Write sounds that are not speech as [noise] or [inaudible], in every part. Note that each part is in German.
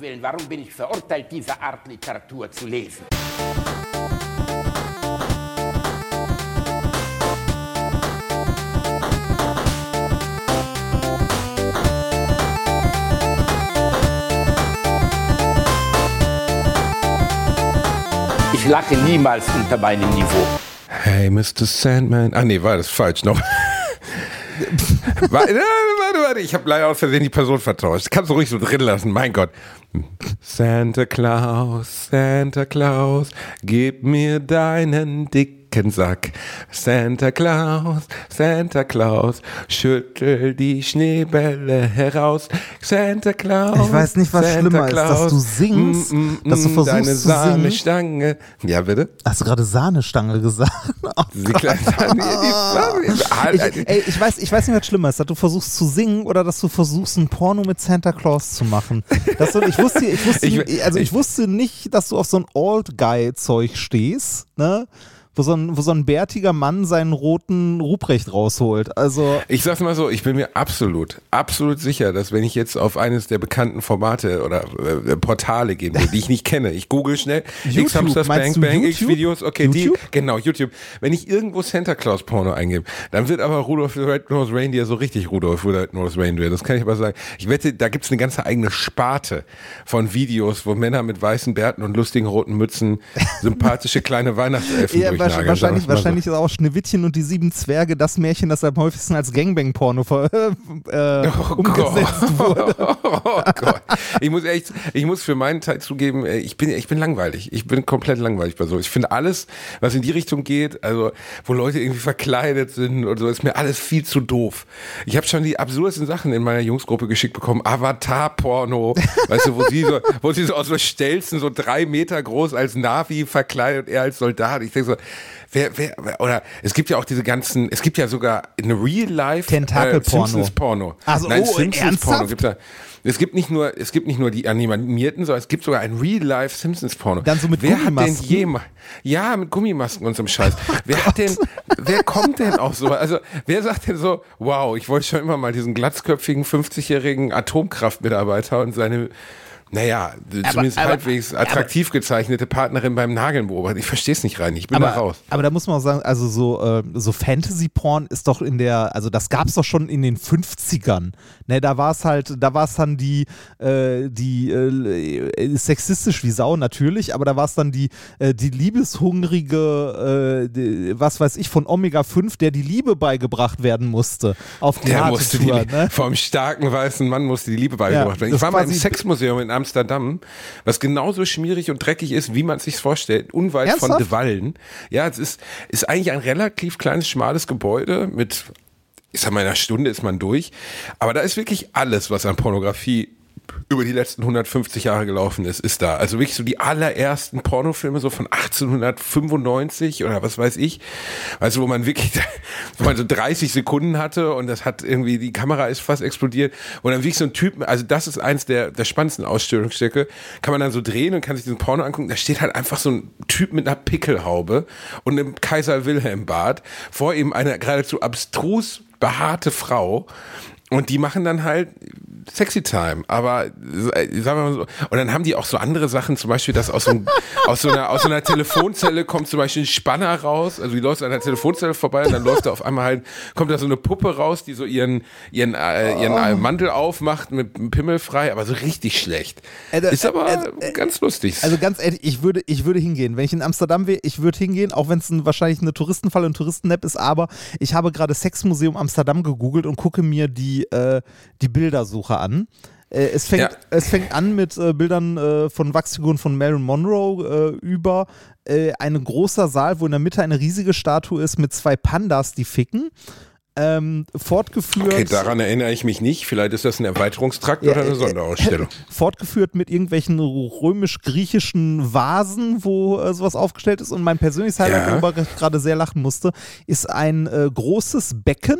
Willen, warum bin ich verurteilt, diese Art Literatur zu lesen? Ich lache niemals unter meinem Niveau. Hey, Mr. Sandman. Ah, nee, war das falsch noch. [laughs] warte, [laughs] warte, warte, ich habe leider aus Versehen die Person vertauscht. Kannst du ruhig so drin lassen, mein Gott. Santa Claus, Santa Claus, gib mir deinen dicken Sack. Santa Claus, Santa Claus, schüttel die Schneebälle heraus. Santa Claus. Ich weiß nicht, was Santa schlimmer Claus, ist, dass du singst, mm, mm, dass du mm, versuchst deine zu singen. Sahnestange. Ja, bitte? Hast du gerade Sahnestange gesagt? [laughs] Oh Die kleine Sahne, die, Ich, ey, ich, weiß, ich weiß nicht, was schlimmer ist, dass du versuchst zu singen oder dass du versuchst, ein Porno mit Santa Claus zu machen. Das, ich, wusste, ich, wusste, [laughs] Ich- also ich wusste nicht, dass du auf so ein Old-Guy-Zeug stehst, ne? Wo so, ein, wo so ein bärtiger Mann seinen roten Ruprecht rausholt. Also, Ich sag's mal so, ich bin mir absolut, absolut sicher, dass wenn ich jetzt auf eines der bekannten Formate oder äh, Portale gehen würde, die ich nicht kenne, ich google schnell, [laughs] YouTube, X Hamsters meinst Bang Bang, X YouTube? Videos, okay, YouTube? die, genau, YouTube. Wenn ich irgendwo Santa Claus Porno eingebe, dann wird aber Rudolph the Red-Nosed Reindeer so richtig Rudolph the Red-Nosed Reindeer, das kann ich aber sagen. Ich wette, da gibt's eine ganze eigene Sparte von Videos, wo Männer mit weißen Bärten und lustigen roten Mützen sympathische kleine Weihnachtselfen [laughs] ja, wahrscheinlich, so. wahrscheinlich ist auch Schneewittchen und die sieben Zwerge das Märchen, das am häufigsten als Gangbang-Porno ver- äh, Oh umgesetzt [laughs] wurde. Oh Gott. Ich muss echt, ich muss für meinen Teil zugeben, äh, ich bin, ich bin langweilig. Ich bin komplett langweilig bei so. Ich finde alles, was in die Richtung geht, also wo Leute irgendwie verkleidet sind und so, ist mir alles viel zu doof. Ich habe schon die absurdesten Sachen in meiner Jungsgruppe geschickt bekommen. Avatar-Porno, weißt du, wo sie so, wo sie so aus so Stelzen so drei Meter groß als Navi verkleidet, er als Soldat. Ich denke so, wer, wer, oder es gibt ja auch diese ganzen, es gibt ja sogar eine Real-Life Tentakelporno. Simpsons-Porno. Ach so, Nein, oh, Simpsons-Porno gibt's ja. Es gibt nicht nur, es gibt nicht nur die animierten, sondern es gibt sogar ein Real-Life Simpsons-Porno. Dann so mit Wer hat denn Gummimasken? jemals, ja, mit Gummimasken und so einem Scheiß. [laughs] wer hat denn, [laughs] wer kommt denn auf so, also, wer sagt denn so, wow, ich wollte schon immer mal diesen glatzköpfigen 50-jährigen Atomkraftmitarbeiter und seine, naja, zumindest aber- halbwegs attraktiv gezeichnete Partnerin beim Nageln beobachten. Ich verstehe es nicht rein, ich bin da Aber, raus. aber da muss man auch sagen, also so, äh, so Fantasy-Porn ist doch in der, also das gab es doch schon in den 50ern. Ne, da war es halt, da war es dann die, äh, die äh, sexistisch wie Sau natürlich, aber da war es dann die, äh, die liebeshungrige, äh, die, was weiß ich, von Omega 5, der die Liebe beigebracht werden musste auf die Der musste die, ne? vom starken weißen Mann musste die Liebe beigebracht Ja, werden. Ich war mal im Sexmuseum in Amsterdam, was genauso schmierig und dreckig ist, wie man es sich vorstellt, unweit von Ernsthaft? De Wallen. Ja, es ist, ist eigentlich ein relativ kleines, schmales Gebäude mit, ich sag mal, in einer Stunde ist man durch. Aber da ist wirklich alles, was an Pornografie über die letzten 150 Jahre gelaufen ist, ist da. Also wirklich so die allerersten Pornofilme so von 1895 oder was weiß ich. Du, wo man wirklich, [laughs] wo man so 30 Sekunden hatte und das hat irgendwie, die Kamera ist fast explodiert und dann wirklich so ein Typ, also das ist eins der, der spannendsten Ausstellungsstücke, kann man dann so drehen und kann sich diesen Porno angucken, da steht halt einfach so ein Typ mit einer Pickelhaube und einem Kaiser Wilhelm Bart, vor ihm eine geradezu abstrus behaarte Frau und die machen dann halt Sexy Time, aber äh, sagen wir mal so, und dann haben die auch so andere Sachen, zum Beispiel, dass aus so, einem- [laughs] aus so, einer, aus so einer Telefonzelle kommt zum Beispiel ein Spanner raus, also die läuft an der Telefonzelle vorbei und dann läuft da auf einmal halt, kommt da so eine Puppe raus, die so ihren, ihren, äh, ihren äh, Mantel aufmacht mit einem Pimmel frei, aber so richtig schlecht. Also, Ist aber also, ganz lustig. Also ganz ehrlich, ich würde, ich würde hingehen. Wenn ich in Amsterdam wäre, ich würde hingehen, auch wenn es ein, wahrscheinlich eine Touristenfalle und Touristennap ist, aber ich habe gerade Sexmuseum Amsterdam gegoogelt und gucke mir die, äh, die Bildersuche an. Äh, es, fängt, Ja. es fängt an mit äh, Bildern äh, von Wachsfiguren von Marilyn Monroe äh, über äh, ein großer Saal, wo in der Mitte eine riesige Statue ist mit zwei Pandas, die ficken. Ähm, fortgeführt. okay, daran erinnere ich mich nicht. Vielleicht ist das ein Erweiterungstrakt Ja, oder eine äh, Sonderausstellung. [laughs] fortgeführt mit irgendwelchen römisch-griechischen Vasen, wo äh, sowas aufgestellt ist. Und mein persönliches Highlight, Ja. worüber ich gerade sehr lachen musste, ist ein äh, großes Becken,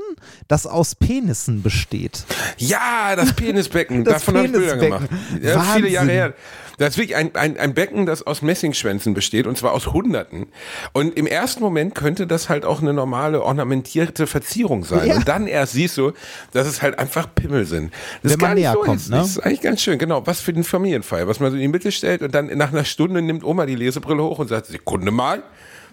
das aus Penissen besteht. Ja, das [laughs] Penisbecken, Das davon habe ich Bilder gemacht. Ja, viele. Jahre her. Das ist wirklich ein, ein, ein Becken, das aus Messingschwänzen besteht und zwar aus Hunderten. Und im ersten Moment könnte das halt auch eine normale ornamentierte Verzierung sein. Ja. Und dann erst siehst du, dass es halt einfach Pimmel sind. Das Wenn man näher so kommt, ist. ne? Das ist eigentlich ganz schön, genau. Was für den Familienfeier, was man so in die Mitte stellt und dann nach einer Stunde nimmt Oma die Lesebrille hoch und sagt, Sekunde mal,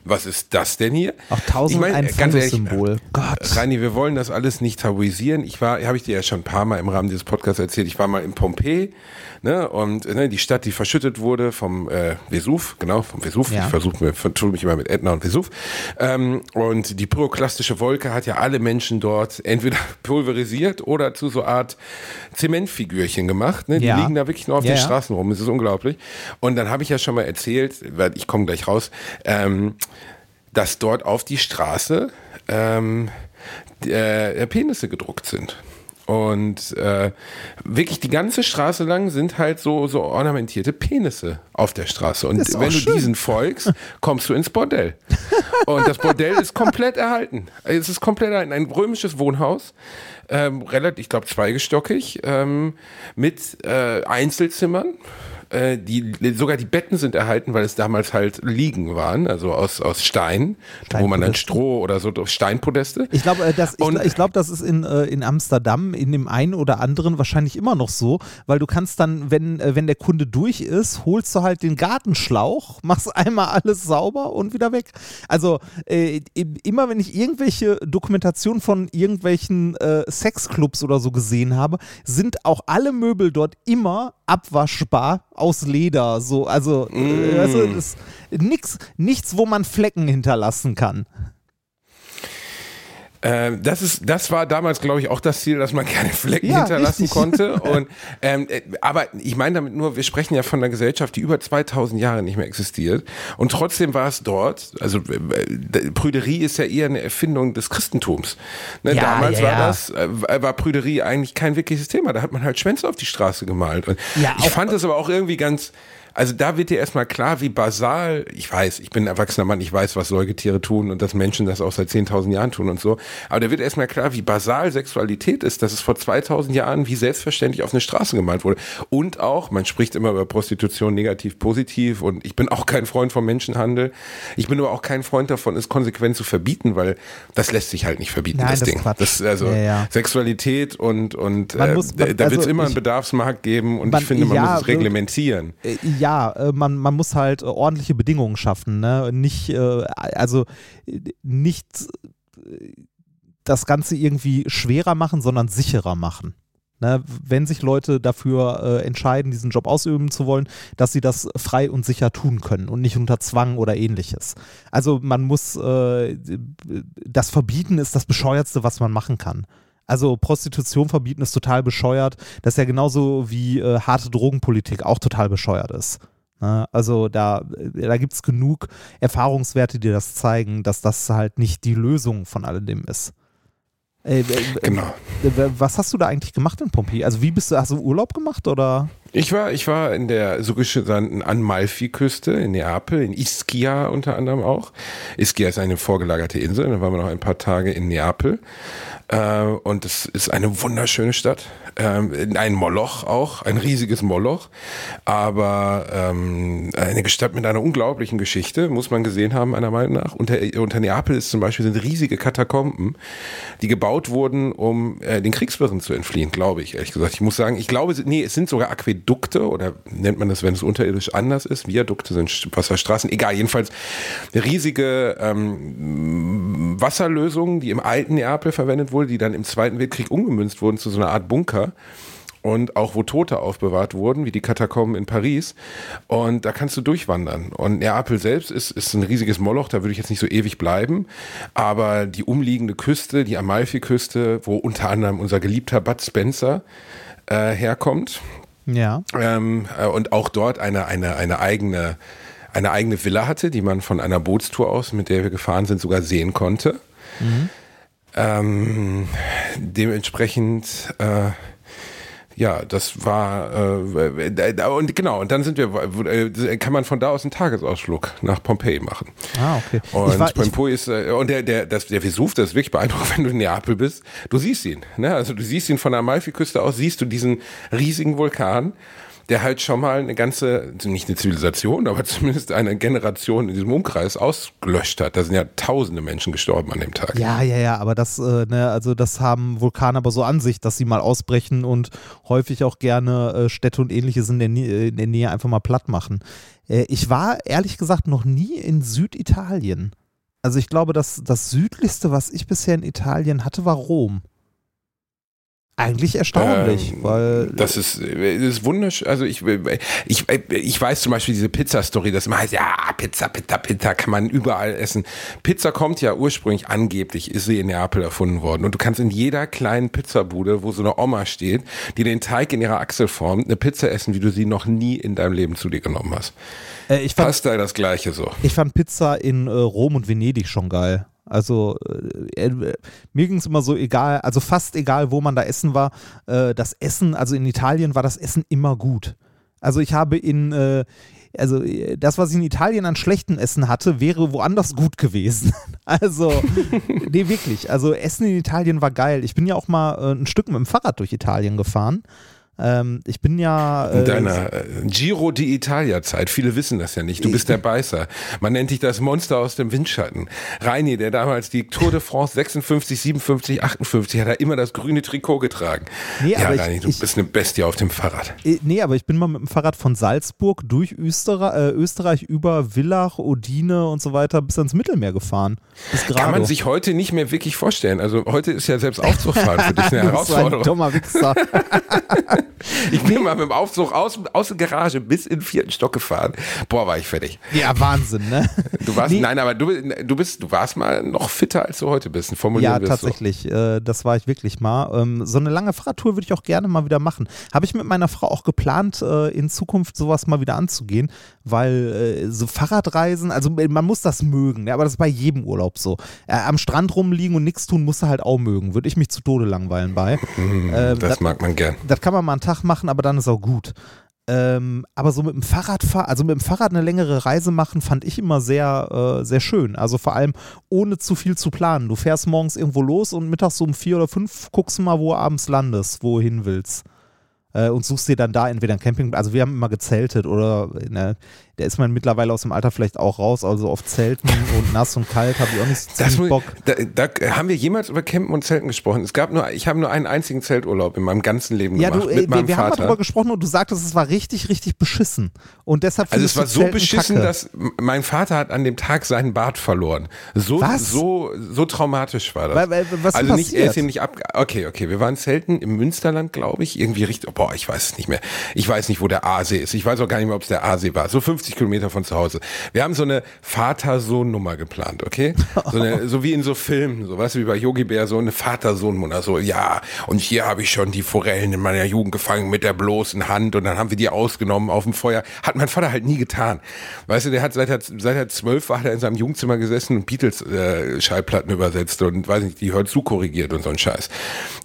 was ist das denn hier? Auch tausend Ich meine, ein ganz ehrlich, Symbol. äh, Gott. Reini, wir wollen das alles nicht tabuisieren. Ich war, habe ich dir ja schon ein paar Mal im Rahmen dieses Podcasts erzählt, ich war mal in Pompeji, ne, und ne, die Stadt, die verschüttet wurde vom äh, Vesuv, genau, vom Vesuv. Ja. Ich versuche mir, vertue mich immer mit Ätna und Vesuv. Ähm, und die pyroklastische Wolke hat ja alle Menschen dort entweder [laughs] pulverisiert oder zu so Art Zementfigürchen gemacht. Ne? Die Ja. liegen da wirklich nur auf Ja, den. Straßen rum. Das ist unglaublich. Und dann habe ich ja schon mal erzählt, ich komme gleich raus, ähm, dass dort auf die Straße ähm, äh, Penisse gedruckt sind. Und äh, wirklich die ganze Straße lang sind halt so, so ornamentierte Penisse auf der Straße. Und wenn du schön. diesen folgst, [laughs] kommst du ins Bordell. Und das Bordell ist komplett erhalten. Es ist komplett erhalten. Ein römisches Wohnhaus, ähm, relativ, ich glaube, zweigestockig, ähm, mit äh, Einzelzimmern. Äh, die, sogar die Betten sind erhalten, weil es damals halt Liegen waren, also aus, aus Stein, wo man dann. Stroh oder so, Steinpodeste. Ich glaube, äh, das, ich, ich glaub, das ist in, äh, in Amsterdam in dem einen oder anderen wahrscheinlich immer noch so, weil du kannst dann, wenn, wenn der Kunde durch ist, holst du halt den Gartenschlauch, [laughs] machst einmal alles sauber und wieder weg. Also immer wenn ich irgendwelche Dokumentationen von irgendwelchen Sexclubs oder so gesehen habe, sind auch alle Möbel dort immer abwaschbar aus Leder. So, also äh, weißt du, nix, nichts, wo man Flecken hinterlassen kann. Ähm, das ist, das war damals, glaube ich, auch das Ziel, dass man keine Flecken Ja, hinterlassen richtig. konnte. [laughs] Und, ähm, äh, aber ich meine damit nur, wir sprechen ja von einer Gesellschaft, die über 2000 Jahre nicht mehr existiert. Und trotzdem war es dort, also äh, Prüderie ist ja eher eine Erfindung des Christentums. Ne, Ja, damals ja, war das, äh, war Prüderie eigentlich kein wirkliches Thema. Da hat man halt Schwänze auf die Straße gemalt. Und Ja, ich fand es aber auch irgendwie ganz, also da wird dir erstmal klar, wie basal, ich weiß, ich bin ein erwachsener Mann, ich weiß, was Säugetiere tun und dass Menschen das auch seit 10.000 Jahren tun und so. Aber da wird erstmal klar, wie basal Sexualität ist, dass es vor 2000 Jahren wie selbstverständlich auf eine Straße gemalt wurde. Und auch, man spricht immer über Prostitution negativ, positiv und ich bin auch kein Freund vom Menschenhandel. Ich bin aber auch kein Freund davon, es konsequent zu verbieten, weil das lässt sich halt nicht verbieten, Nein, das, das ist Ding. Quatsch. Das, also Ja, ja. Sexualität und, und Man äh, muss- da man- wird es also immer ich- einen Bedarfsmarkt geben und Man- ich finde, man ja, muss es reglementieren. Äh, Ja, äh, man, man muss halt äh, ordentliche Bedingungen schaffen. Ne? Nicht, äh, also nicht das Ganze irgendwie schwerer machen, sondern sicherer machen. Ne? Wenn sich Leute dafür entscheiden, diesen Job ausüben zu wollen, dass sie das frei und sicher tun können und nicht unter Zwang oder ähnliches. Also man muss, das Verbieten ist das Bescheuertste, was man machen kann. Also Prostitution verbieten ist total bescheuert. Das ist ja genauso wie äh, harte Drogenpolitik auch total bescheuert ist. Ne? Also da, da gibt es genug Erfahrungswerte, die das zeigen, dass das halt nicht die Lösung von alledem ist. Äh, äh, Genau. äh, Was hast du da eigentlich gemacht in Pompeji? Also wie bist du, hast du Urlaub gemacht oder? Ich war, ich war in der so genannten Amalfi-Küste in Neapel, in Ischia unter anderem auch. Ischia ist eine vorgelagerte Insel, da waren wir noch ein paar Tage in Neapel. Äh, und es ist eine wunderschöne Stadt. Ähm, ein Moloch auch, ein riesiges Moloch. Aber ähm, eine Stadt mit einer unglaublichen Geschichte, muss man gesehen haben, meiner Meinung nach. Unter, unter Neapel ist zum Beispiel sind riesige Katakomben, die gebaut wurden, um äh, den Kriegswirren zu entfliehen, glaube ich, ehrlich gesagt. Ich muss sagen, ich glaube, nee, es sind sogar Aquädukte oder nennt man das, wenn es unterirdisch anders ist. Viadukte sind St- Wasserstraßen. Egal, jedenfalls riesige ähm, Wasserlösungen, die im alten Neapel verwendet wurde, die dann im Zweiten Weltkrieg umgemünzt wurden zu so einer Art Bunker und auch wo Tote aufbewahrt wurden, wie die Katakomben in Paris. Und da kannst du durchwandern. Und Neapel selbst ist, ist ein riesiges Moloch, da würde ich jetzt nicht so ewig bleiben. Aber die umliegende Küste, die Amalfi-Küste, wo unter anderem unser geliebter Bud Spencer äh, herkommt, Ja. ähm, äh, und auch dort eine, eine, eine eigene eine eigene Villa hatte, die man von einer Bootstour aus, mit der wir gefahren sind, sogar sehen konnte. Ähm, dementsprechend, äh, ja, das war äh, äh, und genau. Und dann sind wir, äh, kann man von da aus einen Tagesausflug nach Pompeji machen. Ah, okay. Und war, Pompeji ist äh, und der der das, der Vesuv, das ist wirklich beeindruckend, [laughs] wenn du in Neapel bist. Du siehst ihn, ne? Also du siehst ihn von der Amalfiküste aus, siehst du diesen riesigen Vulkan. Der halt schon mal eine ganze, nicht eine Zivilisation, aber zumindest eine Generation in diesem Umkreis ausgelöscht hat. Da sind ja tausende Menschen gestorben an dem Tag. Ja, ja, ja, aber das, äh, ne, also das haben Vulkane aber so an sich, dass sie mal ausbrechen und häufig auch gerne äh, Städte und ähnliches in der, Nähe, in der Nähe einfach mal platt machen. Äh, ich war ehrlich gesagt noch nie in Süditalien. Also ich glaube, das, das südlichste, was ich bisher in Italien hatte, war Rom. Eigentlich erstaunlich, Ähm, weil Das ist, das ist wunderschön. Also ich, ich, ich weiß zum Beispiel diese Pizza-Story, das immer heißt, ja, Pizza, Pizza, Pizza kann man überall essen. Pizza kommt ja ursprünglich angeblich, ist sie in Neapel erfunden worden. Und du kannst in jeder kleinen Pizzabude, wo so eine Oma steht, die den Teig in ihrer Achsel formt, eine Pizza essen, wie du sie noch nie in deinem Leben zu dir genommen hast. äh, ich, fand, Pasta das gleiche so. ich fand Pizza in äh, Rom und Venedig schon geil. Also äh, äh, mir ging es immer so egal, also fast egal, wo man da essen war. Äh, das Essen, also in Italien war das Essen immer gut. Also ich habe in, äh, also äh, das, was ich in Italien an schlechtem Essen hatte, wäre woanders gut gewesen. [laughs] Also, [laughs] nee, wirklich. Also Essen in Italien war geil. Ich bin ja auch mal äh, ein Stück mit dem Fahrrad durch Italien gefahren. Ähm, ich bin ja. In Äh, deiner äh, Giro d'Italia-Zeit, viele wissen das ja nicht, du bist der Beißer. Man nennt dich das Monster aus dem Windschatten. Reini, der damals die Tour de France 56, 57, 58, hat er immer das grüne Trikot getragen. Nee, ja, aber ich- Reini, du ich- bist eine Bestie auf dem Fahrrad. Äh, Nee, aber ich bin mal mit dem Fahrrad von Salzburg durch Österreich, äh, Österreich über Villach, Odine und so weiter bis ans Mittelmeer gefahren. Kann man sich heute nicht mehr wirklich vorstellen. Also heute ist ja selbst [laughs] Aufzugfahren für dich eine Du bist ein Herausforderung. dummer Wichser. [laughs] [laughs] Ich bin mal mit dem Aufzug aus, aus der Garage bis in den vierten Stock gefahren. Boah, war ich fertig. ja, Wahnsinn, ne? Du warst, Nee. nein, aber du, du bist, du warst mal noch fitter als du heute bist. Formulieren Ja, es so. tatsächlich. Äh, das war ich wirklich mal. Ähm, so eine lange Fahrradtour würde ich auch gerne mal wieder machen. Habe ich mit meiner Frau auch geplant, äh, in Zukunft sowas mal wieder anzugehen, weil äh, so Fahrradreisen, also man muss das mögen, ne? aber das ist bei jedem Urlaub so. Am Strand rumliegen und nichts tun, musst du halt auch mögen. Würde ich mich zu Tode langweilen bei. Ähm, [laughs] Das mag man gern. das kann man mal einen Tag machen, aber dann ist auch gut. Ähm, aber so mit dem Fahrrad also mit dem Fahrrad eine längere Reise machen, fand ich immer sehr, äh, sehr schön. Also vor allem ohne zu viel zu planen. Du fährst morgens irgendwo los und mittags so um vier oder fünf guckst mal, wo du abends landest, wo du hin willst. Äh, und suchst dir dann da entweder ein Camping, also wir haben immer gezeltet oder ne, da ist man mittlerweile aus dem Alter vielleicht auch raus, also auf Zelten und nass und kalt habe ich auch nicht so Das, Bock. da, da haben wir jemals über Campen und Zelten gesprochen. Es gab nur, ich habe nur einen einzigen Zelturlaub in meinem ganzen Leben Ja, gemacht mit äh, meinem wir, wir haben mal Vater. drüber gesprochen und du sagtest, es war richtig, richtig beschissen. Und deshalb Also es war so Zelten beschissen, Kacke. dass mein Vater hat an dem Tag seinen Bart verloren. So Was? so so traumatisch war das. Weil- weil- was also nicht er ist ihm nicht ab Okay, okay, wir waren Zelten im Münsterland, glaube ich, irgendwie richtig boah, ich weiß es nicht mehr. Ich weiß nicht, wo der Aasee ist. Ich weiß auch gar nicht mehr, ob es der Aasee war. So 50 Kilometer von zu Hause. Wir haben so eine Vater-Sohn-Nummer geplant, okay? So, eine, so wie in so Filmen, so du, wie bei Yogi Bär, so eine Vater-Sohn-Nummer. So, ja, und hier habe ich schon die Forellen in meiner Jugend gefangen mit der bloßen Hand und dann haben wir die ausgenommen auf dem Feuer. Hat mein Vater halt nie getan. Weißt du, der hat seit er, seit er zwölf war, hat er in seinem Jugendzimmer gesessen und Beatles-Schallplatten übersetzt und weiß nicht, die hört zu korrigiert und so ein Scheiß.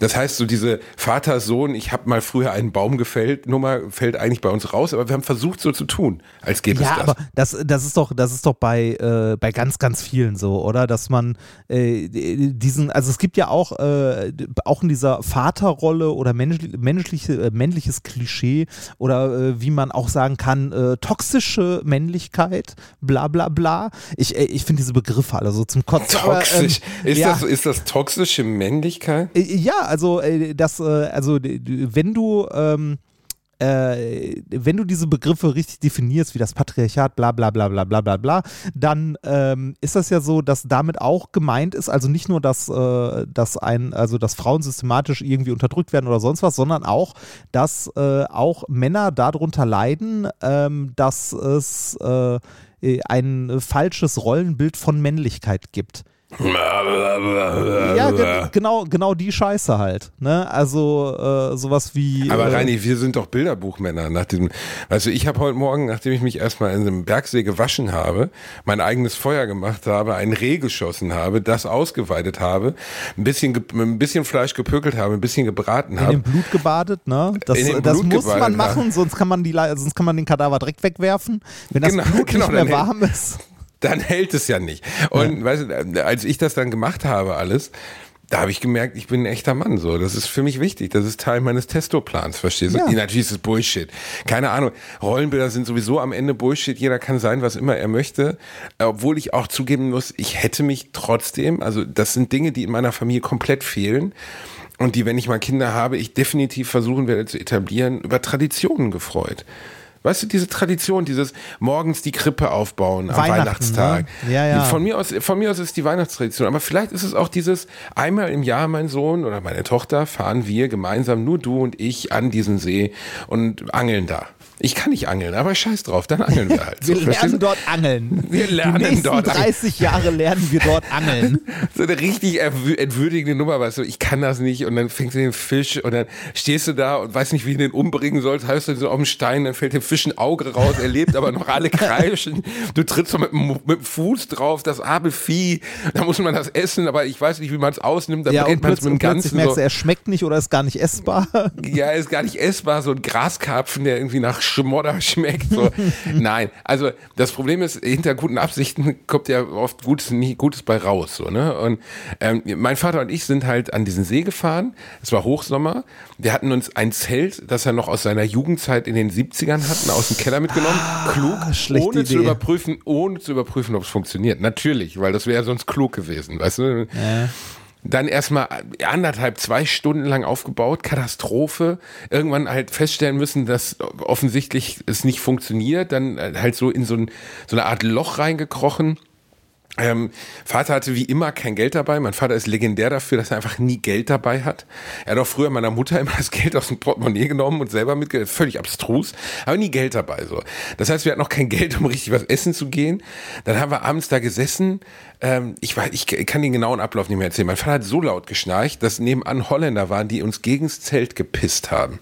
Das heißt, so diese Vater-Sohn, ich habe mal früher einen Baum gefällt, Nummer fällt eigentlich bei uns raus, aber wir haben versucht so zu tun, als gäbe Ja, es das. aber das, das ist doch, das ist doch bei, äh, bei ganz, ganz vielen so, oder? Dass man äh, diesen, also es gibt ja auch, äh, auch in dieser Vaterrolle oder menschli menschliche, äh, männliches Klischee oder äh, wie man auch sagen kann, äh, toxische Männlichkeit, bla bla bla. Ich, ich finde diese Begriffe alle so zum Kotzen. aber, ähm, Toxisch. ist, ja. das, ist das toxische Männlichkeit? Ja, also das, äh, also wenn du ähm, äh, wenn du diese Begriffe richtig definierst, wie das Patriarchat, bla bla bla bla bla bla bla, dann ähm, ist das ja so, dass damit auch gemeint ist, also nicht nur, dass, äh, dass ein, also dass Frauen systematisch irgendwie unterdrückt werden oder sonst was, sondern auch, dass äh, auch Männer darunter leiden, ähm, dass es äh, ein falsches Rollenbild von Männlichkeit gibt. Ja, ge genau, genau die Scheiße halt. Ne? Also äh, sowas wie. Aber äh, Reini, wir sind doch Bilderbuchmänner. Nach diesem, also ich habe heute Morgen, nachdem ich mich erstmal in einem Bergsee gewaschen habe, mein eigenes Feuer gemacht habe, ein Reh geschossen habe, das ausgeweidet habe, ein bisschen, ein bisschen Fleisch gepökelt habe, ein bisschen gebraten in habe. dem Blut gebadet, ne? Das, In dem das muss man machen, sonst kann man die, sonst kann man den Kadaver direkt wegwerfen. Wenn das Genau, Blut genau, nicht mehr warm ist. Dann hält es ja nicht. Und weißt du, als ich das dann gemacht habe alles, da habe ich gemerkt, ich bin ein echter Mann. So, das ist für mich wichtig. Das ist Teil meines Testoplans, verstehst du? Ja. Natürlich ist es Bullshit. Keine Ahnung. Rollenbilder sind sowieso am Ende Bullshit. Jeder kann sein, was immer er möchte. Äh, Obwohl ich auch zugeben muss, ich hätte mich trotzdem, also das sind Dinge, die in meiner Familie komplett fehlen. Und die, wenn ich mal Kinder habe, ich definitiv versuchen werde zu etablieren, über Traditionen gefreut. Weißt du, diese Tradition, dieses morgens die Krippe aufbauen am Weihnachten, Weihnachtstag. ne? Ja, ja. Von mir aus, von mir aus ist die Weihnachtstradition. Aber vielleicht ist es auch dieses einmal im Jahr, mein Sohn oder meine Tochter, fahren wir gemeinsam, nur du und ich, an diesen See und angeln da. Ich kann nicht angeln, aber scheiß drauf, dann angeln wir halt. [laughs] Wir So, verstehst lernen du? dort angeln. Wir lernen Die nächsten dort angeln. 30 Jahre lernen wir dort angeln. [laughs] So eine richtig entwürdigende Nummer, weißt du, ich kann das nicht und dann fängst du den Fisch und dann stehst du da und weißt nicht, wie du den umbringen sollst, heißt du so auf dem Stein, dann fällt dem Fisch ein Auge raus, er lebt aber noch alle kreischen, du trittst so mit, dem- mit dem Fuß drauf, das arme Vieh, da muss man das essen, aber ich weiß nicht, wie man es ausnimmt, dann Ja, brennt man es mit dem Ganzen merkst so. er schmeckt nicht oder ist gar nicht essbar. Ja, ist gar nicht essbar, so ein Graskarpfen, der irgendwie nach Schmodder schmeckt. So. [laughs] Nein, also das Problem ist, hinter guten Absichten kommt ja oft Gutes, nicht Gutes bei raus. So, ne? Und ähm, mein Vater und ich sind halt an diesen See gefahren. Es war Hochsommer. Wir hatten uns ein Zelt, das er noch aus seiner Jugendzeit in den 70ern hatten, aus dem Keller mitgenommen. Klug, schlechte ohne zu Idee. überprüfen, ohne zu überprüfen, ob es funktioniert. Natürlich, weil das wäre sonst klug gewesen, weißt du? Dann erstmal anderthalb, zwei Stunden lang aufgebaut, Katastrophe. Irgendwann halt feststellen müssen, dass offensichtlich es nicht funktioniert. Dann halt so in so, ein, so eine Art Loch reingekrochen. Ähm, Vater hatte wie immer kein Geld dabei. Mein Vater ist legendär dafür, dass er einfach nie Geld dabei hat. Er hat auch früher meiner Mutter immer das Geld aus dem Portemonnaie genommen und selber mitgegeben. Völlig abstrus, aber nie Geld dabei. So. Das heißt, wir hatten noch kein Geld, um richtig was essen zu gehen. Dann haben wir abends da gesessen. Ähm, ich, weiß, ich kann den genauen Ablauf nicht mehr erzählen. Mein Vater hat so laut geschnarcht, dass nebenan Holländer waren, die uns gegens Zelt gepisst haben.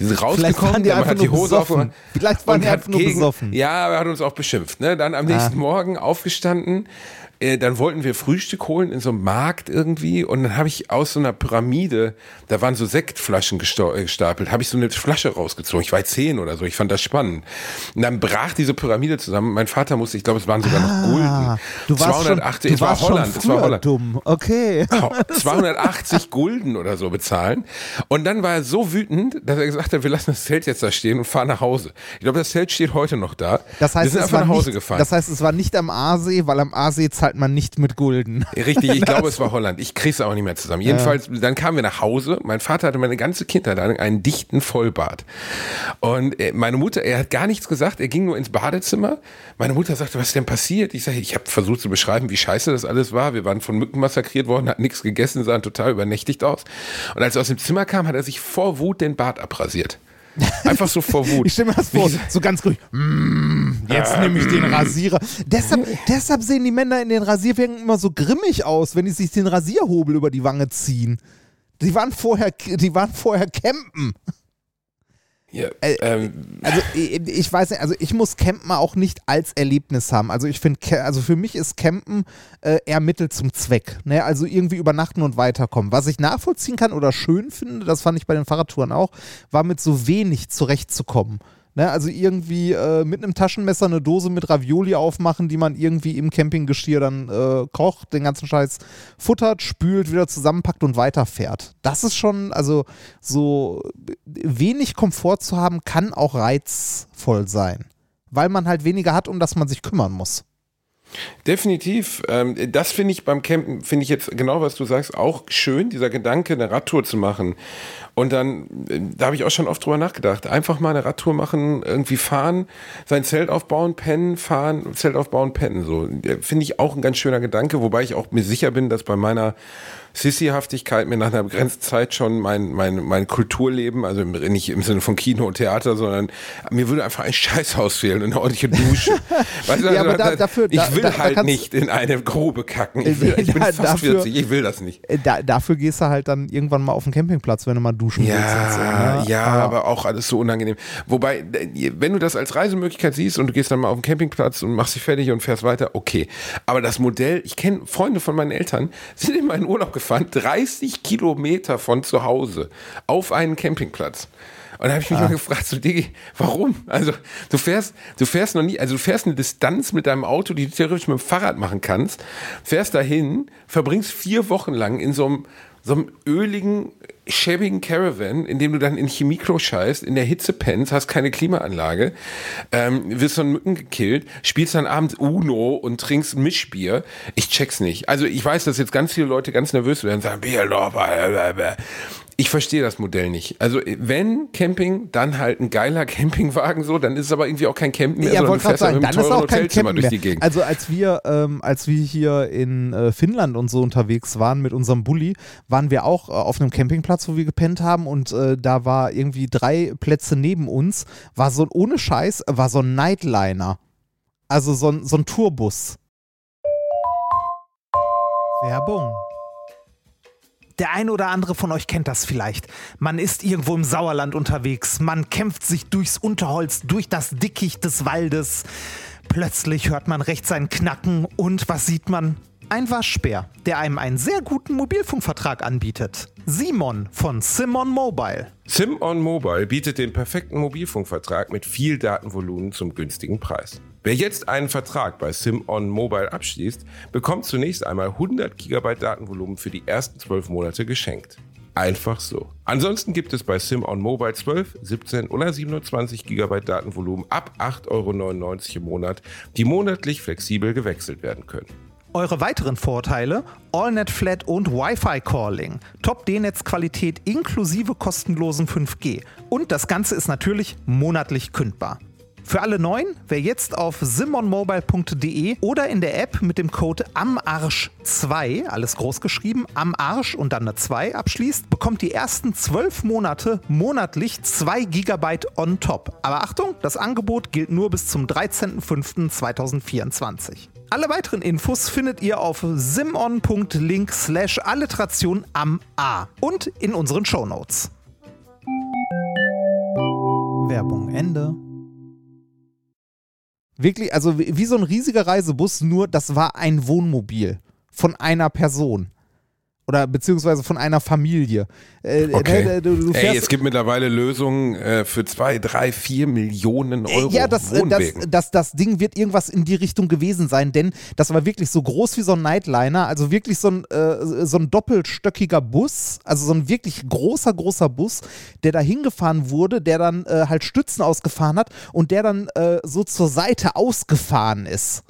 Die sind rausgekommen, die hat die Hose aufgemacht Vielleicht waren und die einfach nur besoffen. Ja, aber er hat uns auch beschimpft. Ne? Dann am nächsten Morgen aufgestanden. Äh, dann wollten wir Frühstück holen in so einem Markt irgendwie und dann habe ich aus so einer Pyramide, da waren so Sektflaschen äh, gestapelt, habe ich so eine Flasche rausgezogen. Ich war zehn oder so, ich fand das spannend. Und dann brach diese Pyramide zusammen. Mein Vater musste, ich glaube, es waren sogar noch Gulden. Ah, du warst 280, schon, es du war warst Holland, schon es war Holland. dumm. Okay. [laughs] [laughs] 280 Gulden oder so bezahlen. Und dann war er so wütend, dass er gesagt hat, wir lassen das Zelt jetzt da stehen und fahren nach Hause. Ich glaube, das Zelt steht heute noch da. Das heißt, wir sind es einfach war nach Hause nicht, gefahren. Das heißt, es war nicht am Aasee, weil am Aasee zahlt man nicht mit Gulden. Richtig, ich glaube, [laughs] es war Holland. Ich krieg's auch nicht mehr zusammen. Jedenfalls, dann kamen wir nach Hause. Mein Vater hatte meine ganze Kindheit lang einen dichten Vollbart. Und äh, meine Mutter, er hat gar nichts gesagt, er ging nur ins Badezimmer. Meine Mutter sagte, was ist denn passiert? Ich sage, ich habe versucht zu beschreiben, wie scheiße das alles war. Wir waren von Mücken massakriert worden, hatten nichts gegessen, sahen total übernächtigt aus. Und als er aus dem Zimmer kam, hat er sich vor Wut den Bart abrasiert. [laughs] Einfach so vor Wut. Ich stelle mir das vor, so ganz ruhig. Mm, jetzt nehme ich den Rasierer. Deshalb, deshalb sehen die Männer in den Rasierwerken immer so grimmig aus, wenn die sich den Rasierhobel über die Wange ziehen. Die waren vorher, die waren vorher campen. Ja, Äh, ähm, Also ich, ich weiß nicht, also ich muss Campen auch nicht als Erlebnis haben. Also ich finde, also für mich ist Campen äh, eher Mittel zum Zweck. Ne? Also irgendwie übernachten und weiterkommen. Was ich nachvollziehen kann oder schön finde, das fand ich bei den Fahrradtouren auch, war mit so wenig zurechtzukommen. Ne? Also irgendwie äh, mit einem Taschenmesser eine Dose mit Ravioli aufmachen, die man irgendwie im Campinggeschirr dann äh, kocht, den ganzen Scheiß futtert, spült, wieder zusammenpackt und weiterfährt. Das ist schon, also so wenig Komfort zu haben, kann auch reizvoll sein. Weil man halt weniger hat, um das man sich kümmern muss. Definitiv. Ähm, das finde ich beim Campen, finde ich jetzt genau, was du sagst, auch schön, dieser Gedanke, eine Radtour zu machen. Und dann, äh, da habe ich auch schon oft drüber nachgedacht. Einfach mal eine Radtour machen, irgendwie fahren, sein Zelt aufbauen, pennen, fahren, Zelt aufbauen, pennen. So äh, finde ich auch ein ganz schöner Gedanke, wobei ich auch mir sicher bin, dass bei meiner Sissy-Haftigkeit mir nach einer begrenzten Zeit schon mein, mein, mein Kulturleben, also nicht im Sinne von Kino und Theater, sondern mir würde einfach ein Scheißhaus fehlen und eine ordentliche Dusche. [laughs] weißt du, Ja, aber also, da- dafür- ich da- will da- da halt kannst- nicht in eine Grube kacken. Ich, will, ich [laughs] bin fast dafür- 40, ich will das nicht. Äh, Da, dafür gehst du halt dann irgendwann mal auf den Campingplatz, wenn du mal duschen willst. Ja, und so, ne? ja, aber auch alles so unangenehm. Wobei, äh, wenn du das als Reisemöglichkeit siehst und du gehst dann mal auf den Campingplatz und machst dich fertig und fährst weiter, okay. Aber das Modell, ich kenne Freunde von meinen Eltern, [laughs] sind in meinen Urlaub gefahren, 30 Kilometer von zu Hause auf einen Campingplatz. Und da habe ich mich ah. mal gefragt, so Digi, warum? Also du fährst, du fährst noch nie, also du fährst eine Distanz mit deinem Auto, die du theoretisch mit dem Fahrrad machen kannst, fährst dahin, verbringst vier Wochen lang in so einem so einem öligen, schäbigen Caravan, in dem du dann in Chemiklo scheißt, in der Hitze pennst, hast keine Klimaanlage, ähm, wirst von Mücken gekillt, spielst dann abends Uno und trinkst Mischbier. Ich check's nicht. Also ich weiß, dass jetzt ganz viele Leute ganz nervös werden und sagen, Bier, ich verstehe das Modell nicht. Also wenn Camping, dann halt ein geiler [laughs] Campingwagen so, dann ist es aber irgendwie auch kein Campen mehr, ja, sondern du fährst sagen, dann ist auch kein Campen durch die Gegend. Also als wir, ähm, als wir hier in äh, Finnland und so unterwegs waren mit unserem Bulli, waren wir auch äh, auf einem Campingplatz, wo wir gepennt haben und äh, da war irgendwie drei Plätze neben uns, war so ohne Scheiß, war so ein Nightliner. Also so ein, so ein Tourbus. Werbung. Der ein oder andere von euch kennt das vielleicht. Man ist irgendwo im Sauerland unterwegs, man kämpft sich durchs Unterholz, durch das Dickicht des Waldes. Plötzlich hört man rechts ein Knacken und was sieht man? Ein Waschbär, der einem einen sehr guten Mobilfunkvertrag anbietet. Simon von Simon Mobile. Simon Mobile bietet den perfekten Mobilfunkvertrag mit viel Datenvolumen zum günstigen Preis. Wer jetzt einen Vertrag bei SimOn Mobile abschließt, bekommt zunächst einmal 100 GB Datenvolumen für die ersten 12 Monate geschenkt. Einfach so. Ansonsten gibt es bei SimOn Mobile 12, 17 oder 27 GB Datenvolumen ab 8,99 Euro im Monat, die monatlich flexibel gewechselt werden können. Eure weiteren Vorteile: AllNet Flat und Wi-Fi Calling, Top-D-Netz-Qualität inklusive kostenlosen 5G und das Ganze ist natürlich monatlich kündbar. Für alle Neuen, wer jetzt auf simonmobile.de oder in der App mit dem Code AMARSCH2, alles groß geschrieben, AMARSCH und dann eine 2 abschließt, bekommt die ersten 12 Monate monatlich 2 GB on top. Aber Achtung, das Angebot gilt nur bis zum 13.05.2024. Alle weiteren Infos findet ihr auf simon.link slash alliteration am A und in unseren Shownotes. Werbung Ende. Wirklich, also wie so ein riesiger Reisebus, nur das war ein Wohnmobil von einer Person oder beziehungsweise von einer Familie. Äh, okay. Ne, du, du Ey, es gibt mittlerweile Lösungen äh, für zwei, drei, vier Millionen Euro. Ja, das, äh, das, das, das Ding wird irgendwas in die Richtung gewesen sein, denn das war wirklich so groß wie so ein Nightliner, also wirklich so ein, äh, so ein doppelstöckiger Bus, also so ein wirklich großer, großer Bus, der da hingefahren wurde, der dann äh, halt Stützen ausgefahren hat und der dann äh, so zur Seite ausgefahren ist.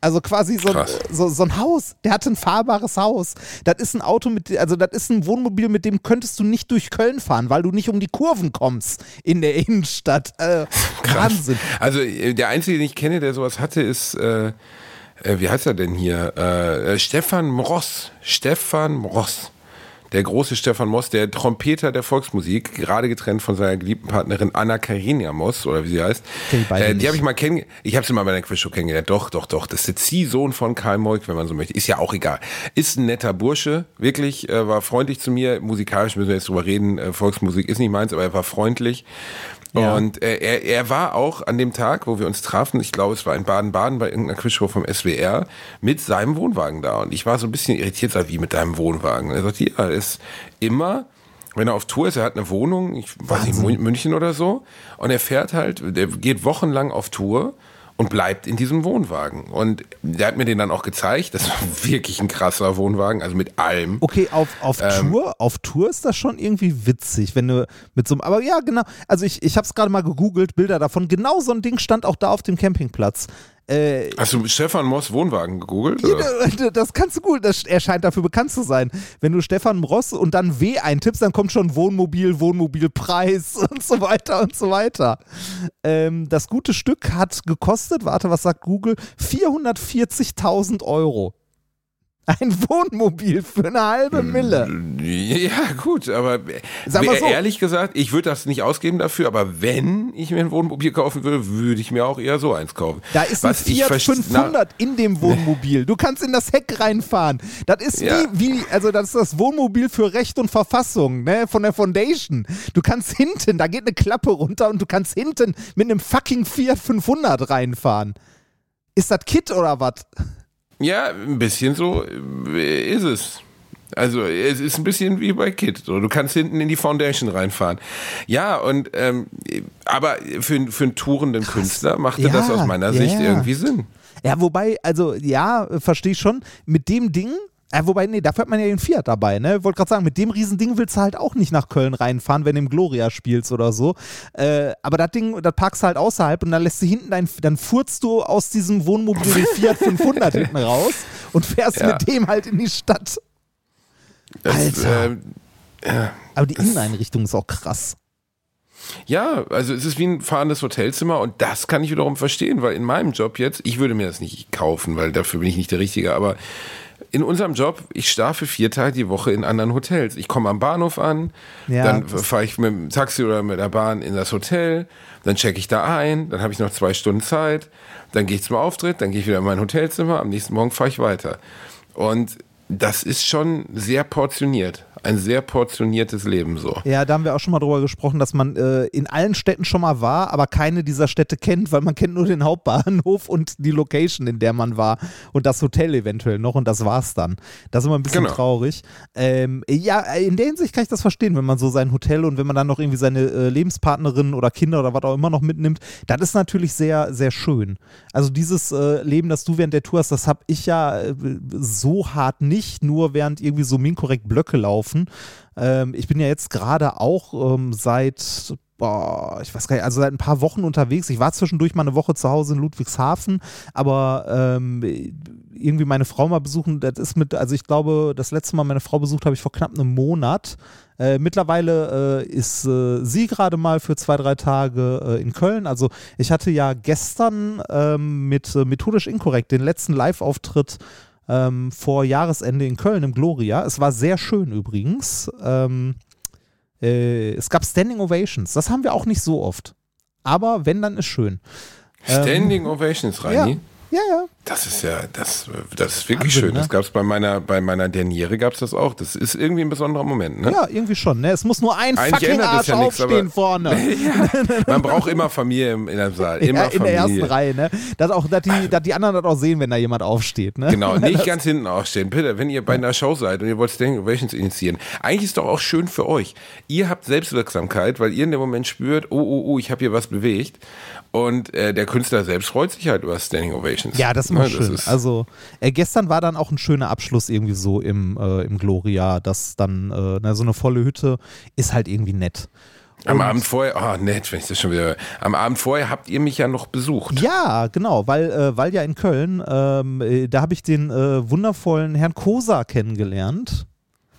Also quasi so, so, so, ein Haus. Der hatte ein fahrbares Haus. Das ist ein Auto mit, also das ist ein Wohnmobil, mit dem könntest du nicht durch Köln fahren, weil du nicht um die Kurven kommst in der [laughs] Innenstadt. Äh, Wahnsinn. Also äh, der Einzige, den ich kenne, der sowas hatte, ist, äh, äh wie heißt er denn hier? Äh, Stefan Mross. Stefan Mross der große Stefan Moss, der Trompeter der Volksmusik, gerade getrennt von seiner geliebten Partnerin Anna Karina Moss, oder wie sie heißt. Die, äh, die habe ich mal kennengelernt. Ich habe sie mal bei der Quizshow kennengelernt. Doch, doch, doch. Das ist der Ziehsohn von Karl Moik, wenn man so möchte. Ist ja auch egal. Ist ein netter Bursche, wirklich, äh, war freundlich zu mir. Musikalisch müssen wir jetzt drüber reden. Äh, Volksmusik ist nicht meins, aber er war freundlich. Ja. Und äh, er, er war auch an dem Tag, wo wir uns trafen, ich glaube, es war in Baden-Baden bei irgendeiner Quizshow vom SWR, mit seinem Wohnwagen da. Und ich war so ein bisschen irritiert, sag, wie mit deinem Wohnwagen. er sagt, ja, er ist immer wenn er auf Tour ist, er hat eine Wohnung, ich weiß Wahnsinn. nicht, München oder so, und er fährt halt, der geht wochenlang auf Tour und bleibt in diesem Wohnwagen. Und der hat mir den dann auch gezeigt. Das war [laughs] wirklich ein krasser Wohnwagen, also mit allem. Okay, auf, auf ähm, Tour, auf Tour ist das schon irgendwie witzig, wenn du mit so einem, aber ja, genau. Also ich, ich habe es gerade mal gegoogelt, Bilder davon. Genau so ein Ding stand auch da auf dem Campingplatz. Äh, Hast du Stefan Moss Wohnwagen gegoogelt? Oder? Das kannst du gut, das, er scheint dafür bekannt zu sein. Wenn du Stefan Moss und dann W eintippst, dann kommt schon Wohnmobil, Wohnmobilpreis [laughs] und so weiter und so weiter. Ähm, das gute Stück hat gekostet, warte, was sagt Google? 440.000 Euro. Ein Wohnmobil für eine halbe Mille. Ja, gut, aber Sag mal so. ehrlich gesagt, ich würde das nicht ausgeben dafür, aber wenn ich mir ein Wohnmobil kaufen würde, würde ich mir auch eher so eins kaufen. Da ist ein Was Fiat 500 in dem Wohnmobil. Du kannst in das Heck reinfahren. Das ist ja. wie, wie, also das ist das Wohnmobil für Recht und Verfassung, ne, von der Foundation. Du kannst hinten, da geht eine Klappe runter und du kannst hinten mit einem fucking Fiat 500 reinfahren. Ist das Kit oder was? Ja, ein bisschen so ist es. Also es ist ein bisschen wie bei Kit. Du kannst hinten in die Foundation reinfahren. Ja, und ähm, aber für, für einen tourenden Künstler machte Ja, das aus meiner ja, Sicht ja. irgendwie Sinn. Ja, wobei, also ja, verstehe ich schon. Mit dem Ding, äh, wobei, nee, dafür hat man ja den Fiat dabei, ne? Wollte gerade sagen, mit dem Riesending willst du halt auch nicht nach Köln reinfahren, wenn du im Gloria spielst oder so. Äh, aber das Ding, das parkst du halt außerhalb und dann lässt du hinten dein, dann furzt du aus diesem Wohnmobil den Fiat [laughs] 500 hinten raus und fährst Ja. mit dem halt in die Stadt. Das, Alter. äh, Aber die Inneneinrichtung ist auch krass. Ja, also es ist wie ein fahrendes Hotelzimmer und das kann ich wiederum verstehen, weil in meinem Job jetzt, ich würde mir das nicht kaufen, weil dafür bin ich nicht der Richtige, aber in unserem Job, ich schlafe vier Tage die Woche in anderen Hotels. Ich komme am Bahnhof an, Ja, dann fahre ich mit dem Taxi oder mit der Bahn in das Hotel, dann checke ich da ein, dann habe ich noch zwei Stunden Zeit, dann gehe ich zum Auftritt, dann gehe ich wieder in mein Hotelzimmer, am nächsten Morgen fahre ich weiter. Und das ist schon sehr portioniert. Ein sehr portioniertes Leben so. Ja, da haben wir auch schon mal drüber gesprochen, dass man äh, in allen Städten schon mal war, aber keine dieser Städte kennt, weil man kennt nur den Hauptbahnhof und die Location, in der man war und das Hotel eventuell noch und das war's dann. Das ist immer ein bisschen Genau. traurig. Ähm, ja, in der Hinsicht kann ich das verstehen, wenn man so sein Hotel und wenn man dann noch irgendwie seine äh, Lebenspartnerin oder Kinder oder was auch immer noch mitnimmt, das ist natürlich sehr, sehr schön. Also dieses äh, Leben, das du während der Tour hast, das habe ich ja äh, so hart nicht, nur während irgendwie so minkorrekt Blöcke laufen. Ähm, ich bin ja jetzt gerade auch ähm, seit, boah, ich weiß gar nicht, also seit ein paar Wochen unterwegs. Ich war zwischendurch mal eine Woche zu Hause in Ludwigshafen, aber ähm, irgendwie meine Frau mal besuchen, das ist mit, also ich glaube, das letzte Mal meine Frau besucht habe ich vor knapp einem Monat. Äh, mittlerweile äh, ist äh, sie gerade mal für zwei, drei Tage äh, in Köln. Also ich hatte ja gestern ähm, mit äh, Methodisch Inkorrekt den letzten Live-Auftritt ähm, vor Jahresende in Köln im Gloria. Es war sehr schön übrigens. Ähm, äh, es gab Standing Ovations. Das haben wir auch nicht so oft. Aber wenn, dann ist schön. Ähm, Standing Ovations, Reini. Ja, ja. Das ist ja, das, das ist wirklich Wahnsinn, schön. ne? Das gab es bei meiner, bei meiner Derniere gab es das auch. Das ist irgendwie ein besonderer Moment, ne? Ja, irgendwie schon. Ne? Es muss nur ein Eigentlich fucking Arsch ja aufstehen aber- vorne. [laughs] Man braucht immer Familie im, in einem Saal. [laughs] Immer ja, in der ersten Familie. Reihe, ne? Dass, auch, dass, die, dass die anderen das auch sehen, wenn da jemand aufsteht, ne? Genau, [laughs] nicht ganz hinten aufstehen. Bitte, wenn ihr bei einer Show seid und ihr wollt Standing Ovations initiieren, eigentlich ist doch auch schön für euch. Ihr habt Selbstwirksamkeit, weil ihr in dem Moment spürt, oh, oh, oh, ich habe hier was bewegt. Und äh, der Künstler selbst freut sich halt über Standing Ovations. Ja, das immer Ne, schön. also äh, gestern war dann auch ein schöner Abschluss irgendwie so im, äh, im Gloria, dass dann äh, na, so eine volle Hütte ist halt irgendwie nett. am Und- Abend vorher, oh nett, wenn ich das schon wieder höre. Am Abend vorher habt ihr mich ja noch besucht. Ja, genau, weil, äh, weil ja in Köln, ähm, äh, da habe ich den äh, wundervollen Herrn Kosa kennengelernt.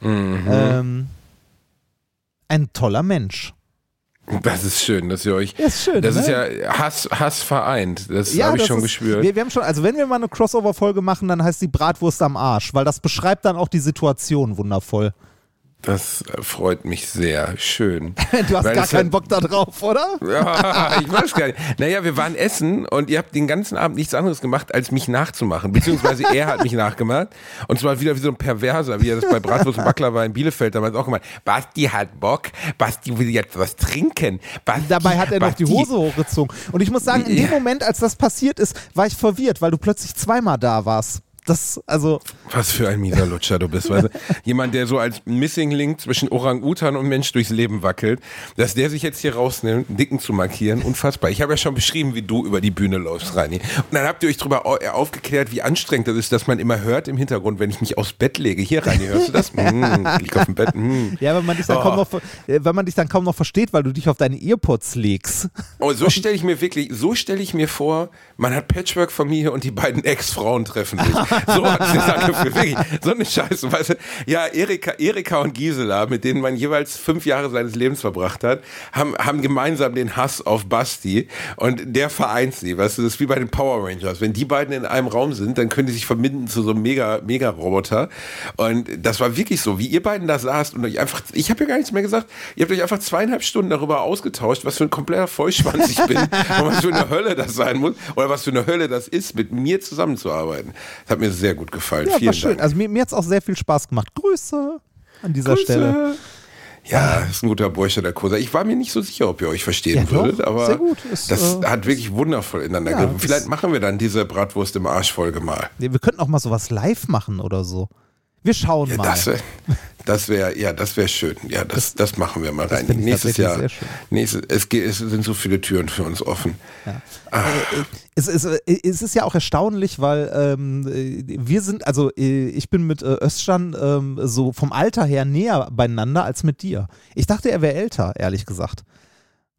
Mhm. Ähm, ein toller Mensch. [laughs] Das ist schön, dass ihr euch. Ja, ist schön, Das ne? ist ja Hass, Hass vereint. Das habe ich das schon ist, gespürt. Wir, wir haben schon, also wenn wir mal eine Crossover-Folge machen, dann heißt die Bratwurst am Arsch, weil das beschreibt dann auch die Situation wundervoll. Das freut mich sehr. Schön. [laughs] Du hast Weil gar keinen hat- Bock da drauf, oder? [laughs] Ja, ich weiß gar nicht. Naja, wir waren essen und ihr habt den ganzen Abend nichts anderes gemacht, als mich nachzumachen. Beziehungsweise er hat mich nachgemacht. Und zwar wieder wie so ein Perverser, wie er das bei Bratwurst und Baklava in Bielefeld damals auch gemacht hat. Basti hat Bock, Basti will jetzt was trinken. Basti, Dabei hat er noch die Basti. Hose hochgezogen. Und ich muss sagen, in dem. Moment, als das passiert ist, war ich verwirrt, weil du plötzlich zweimal da warst. Das, also, Was für ein mieser Lutscher du bist, weißt du? [laughs] Jemand, der so als Missing Link zwischen Orang-Utan und Mensch durchs Leben wackelt, dass der sich jetzt hier rausnimmt, einen Dicken zu markieren, unfassbar. Ich habe ja schon beschrieben, wie du über die Bühne läufst, Reini. Und dann habt ihr euch darüber aufgeklärt, wie anstrengend das ist, dass man immer hört im Hintergrund, wenn ich mich aufs Bett lege. Hier, Reini, hörst du das? [laughs] Hm, ich lieg auf dem Bett. Hm. ja, wenn man dich dann Oh. kaum noch, äh, wenn man dich dann kaum noch versteht, weil du dich auf deine Earpods legst. Oh, so stelle ich mir wirklich, so stelle ich mir vor, man hat Patchwork-Familie und die beiden Ex-Frauen treffen sich. [laughs] [laughs] So hat sich das angefühlt. Wirklich, so eine Scheiße. Weißt du? Ja, Erika, Erika und Gisela, mit denen man jeweils fünf Jahre seines Lebens verbracht hat, haben, haben gemeinsam den Hass auf Basti und der vereint sie. Weißt du, das ist wie bei den Power Rangers. Wenn die beiden in einem Raum sind, dann können die sich verbinden zu so einem mega, mega Roboter. Und das war wirklich so, wie ihr beiden da saßt und euch einfach, ich habe ja gar nichts mehr gesagt, ihr habt euch einfach zweieinhalb Stunden darüber ausgetauscht, was für ein kompletter Vollschwanz ich bin [laughs] und was für eine Hölle das sein muss oder was für eine Hölle das ist, mit mir zusammenzuarbeiten. Das hat mir sehr gut gefallen. Ja, Vielen war schön. Dank. Also mir, mir hat es auch sehr viel Spaß gemacht. Grüße an dieser Grüße. Stelle. Ja, ist ein guter Bursche, der Kosa. Ich war mir nicht so sicher, ob ihr euch verstehen Ja, würdet, aber Sehr gut. Ist, das äh, hat wirklich wundervoll ineinander ja, gegriffen. Vielleicht machen wir dann diese Bratwurst im Arsch-Folge mal. Nee, Wir könnten auch mal sowas live machen oder so. Wir schauen Ja, mal. das [laughs] das wäre, ja, das wäre schön. Ja, das, das machen wir mal rein. Nächstes Jahr, nächstes, es, geht, es sind so viele Türen für uns offen. es, es, es ist ja auch erstaunlich, weil ähm, äh, wir sind, also äh, ich bin mit äh, ähm, so vom Alter her näher beieinander als mit dir. Ich dachte, er wäre älter, ehrlich gesagt.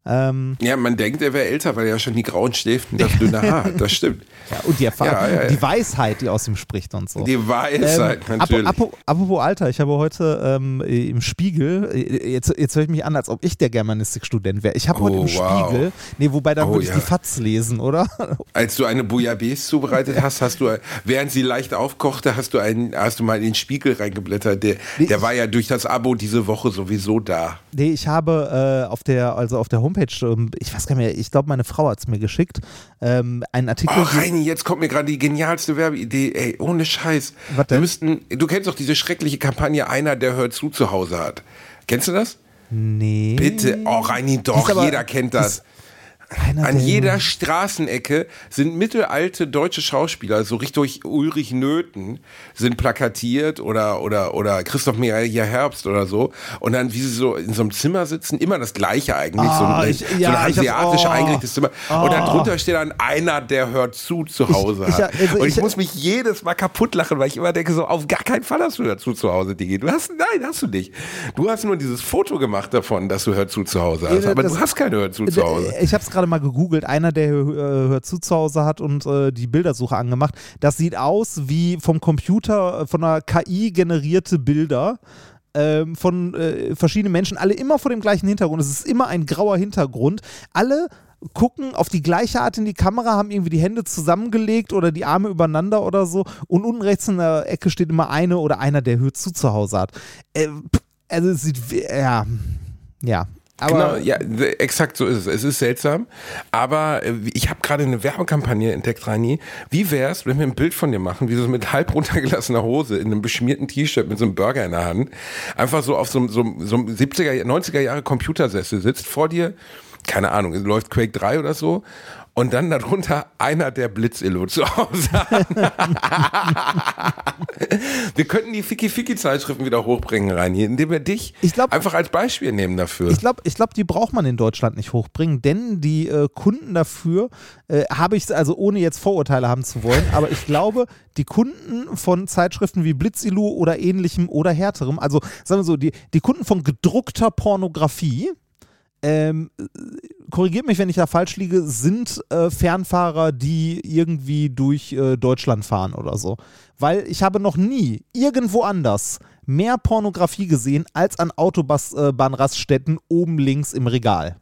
Ähm, Ja, man denkt, er wäre älter, weil er ja schon die grauen Schläfen, das dünne Haar [laughs] hat. Das stimmt. ja, und die Erfahrung, Ja, ja, die Weisheit, die aus ihm spricht und so. Die Weisheit, Ähm, natürlich. ap- ap- apropos Alter, ich habe heute ähm, im Spiegel, äh, jetzt, jetzt höre ich mich an, als ob ich der Germanistikstudent wäre. Ich habe heute Oh, im wow. Spiegel, nee, wobei dann Oh, würde ich die Fatz lesen, oder? [laughs] Als du eine Bouillabaisse zubereitet hast, hast du, während sie leicht aufkochte, hast du einen, hast du mal in den Spiegel reingeblättert. Der, der war ja durch das Abo diese Woche sowieso da. Nee, ich habe äh, auf der, also auf der Homepage, ähm, ich weiß gar nicht mehr, ich glaube, meine Frau hat es mir geschickt, ähm, einen Artikel. Oh, Reini, jetzt kommt mir gerade die genialste Werbeidee. Ey, ohne Scheiß. Was denn? Wir müssten, du kennst doch diese schreckliche Kampagne, einer, der hört zu zu Hause hat. Kennst du das? nee. Bitte. Oh, Reini, doch, aber- jeder kennt das. Einer An der- jeder Straßenecke sind mittelalte deutsche Schauspieler, so richtig Ulrich Nöthen, sind plakatiert oder, oder, oder Christoph Meyer Herbst oder so. Und dann, wie sie so in so einem Zimmer sitzen, immer das gleiche eigentlich, so Ah, ein, ich- so ein ich hab's- asiatisch oh. eingerichtetes Zimmer. Und dann drunter steht dann einer, der hört zu zu Hause ich- hat. also Und ich, ich- muss mich jedes Mal kaputt lachen, weil ich immer denke, so auf gar keinen Fall hast du dazu zu Hause, Digi. Du hast, nein, hast du nicht. Du hast nur dieses Foto gemacht davon, dass du hört zu zu Hause hast. Aber das- du hast keine hört zu zu Hause. Ich habe es gerade mal gegoogelt. Einer, der äh, hört zu zu Hause hat und äh, die Bildersuche angemacht. Das sieht aus wie vom Computer, äh, von einer KI generierte Bilder. ähm, von äh, verschiedenen Menschen, alle immer vor dem gleichen Hintergrund. Es ist immer ein grauer Hintergrund. Alle gucken auf die gleiche Art in die Kamera, haben irgendwie die Hände zusammengelegt oder die Arme übereinander oder so. Und unten rechts in der Ecke steht immer eine oder einer, der hört zu zu Hause hat. Äh, also es sieht, ja, ja. Aber genau, ja, exakt so ist es. Es ist seltsam, aber äh, ich habe gerade eine Werbekampagne entdeckt, Rani. Wie wär's, wenn wir ein Bild von dir machen, wie du so mit halb runtergelassener Hose in einem beschmierten T-Shirt mit so einem Burger in der Hand, einfach so auf so, einem- so, so einem 70er, 90er Jahre Computersessel sitzt, vor dir, keine Ahnung, läuft Quake 3 oder so, und dann darunter einer der Blitzillo zu Hause. [laughs] wir könnten die Fiki-Fiki-Zeitschriften wieder hochbringen, Rani, indem wir dich Ich glaub- einfach als Beispiel nehmen dafür. Ich glaube, ich glaub, die braucht man in Deutschland nicht hochbringen, denn die äh, Kunden dafür äh, habe ich, also ohne jetzt Vorurteile haben zu wollen, aber ich glaube, die Kunden von Zeitschriften wie Blitzilu oder ähnlichem oder härterem, also sagen wir so, die, die Kunden von gedruckter Pornografie, ähm, äh, korrigiert mich, wenn ich da falsch liege, sind äh, Fernfahrer, die irgendwie durch äh, Deutschland fahren oder so. Weil ich habe noch nie irgendwo anders mehr Pornografie gesehen als an Autobahnraststätten oben links im Regal.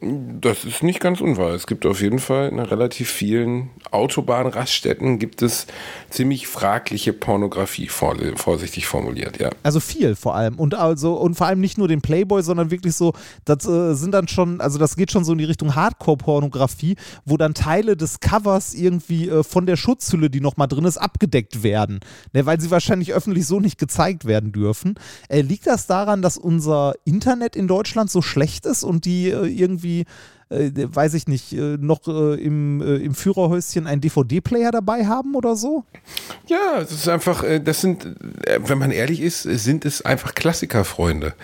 Das ist nicht ganz unwahr. Es gibt auf jeden Fall in relativ vielen Autobahnraststätten gibt es ziemlich fragliche Pornografie, vor, vorsichtig formuliert, ja. Also viel vor allem. Und also, und vor allem nicht nur den Playboy, sondern wirklich so, das äh, sind dann schon, also das geht schon so in die Richtung Hardcore-Pornografie, wo dann Teile des Covers irgendwie äh, von der Schutzhülle, die nochmal drin ist, abgedeckt werden. Ne, weil sie wahrscheinlich öffentlich so nicht gezeigt werden dürfen. Äh, liegt das daran, dass unser Internet in Deutschland so schlecht ist und die äh, irgendwie äh, weiß ich nicht, äh, noch äh, im, äh, im Führerhäuschen einen DVD-Player dabei haben oder so? Ja, es ist einfach, äh, das sind, wenn man ehrlich ist, sind es einfach Klassikerfreunde.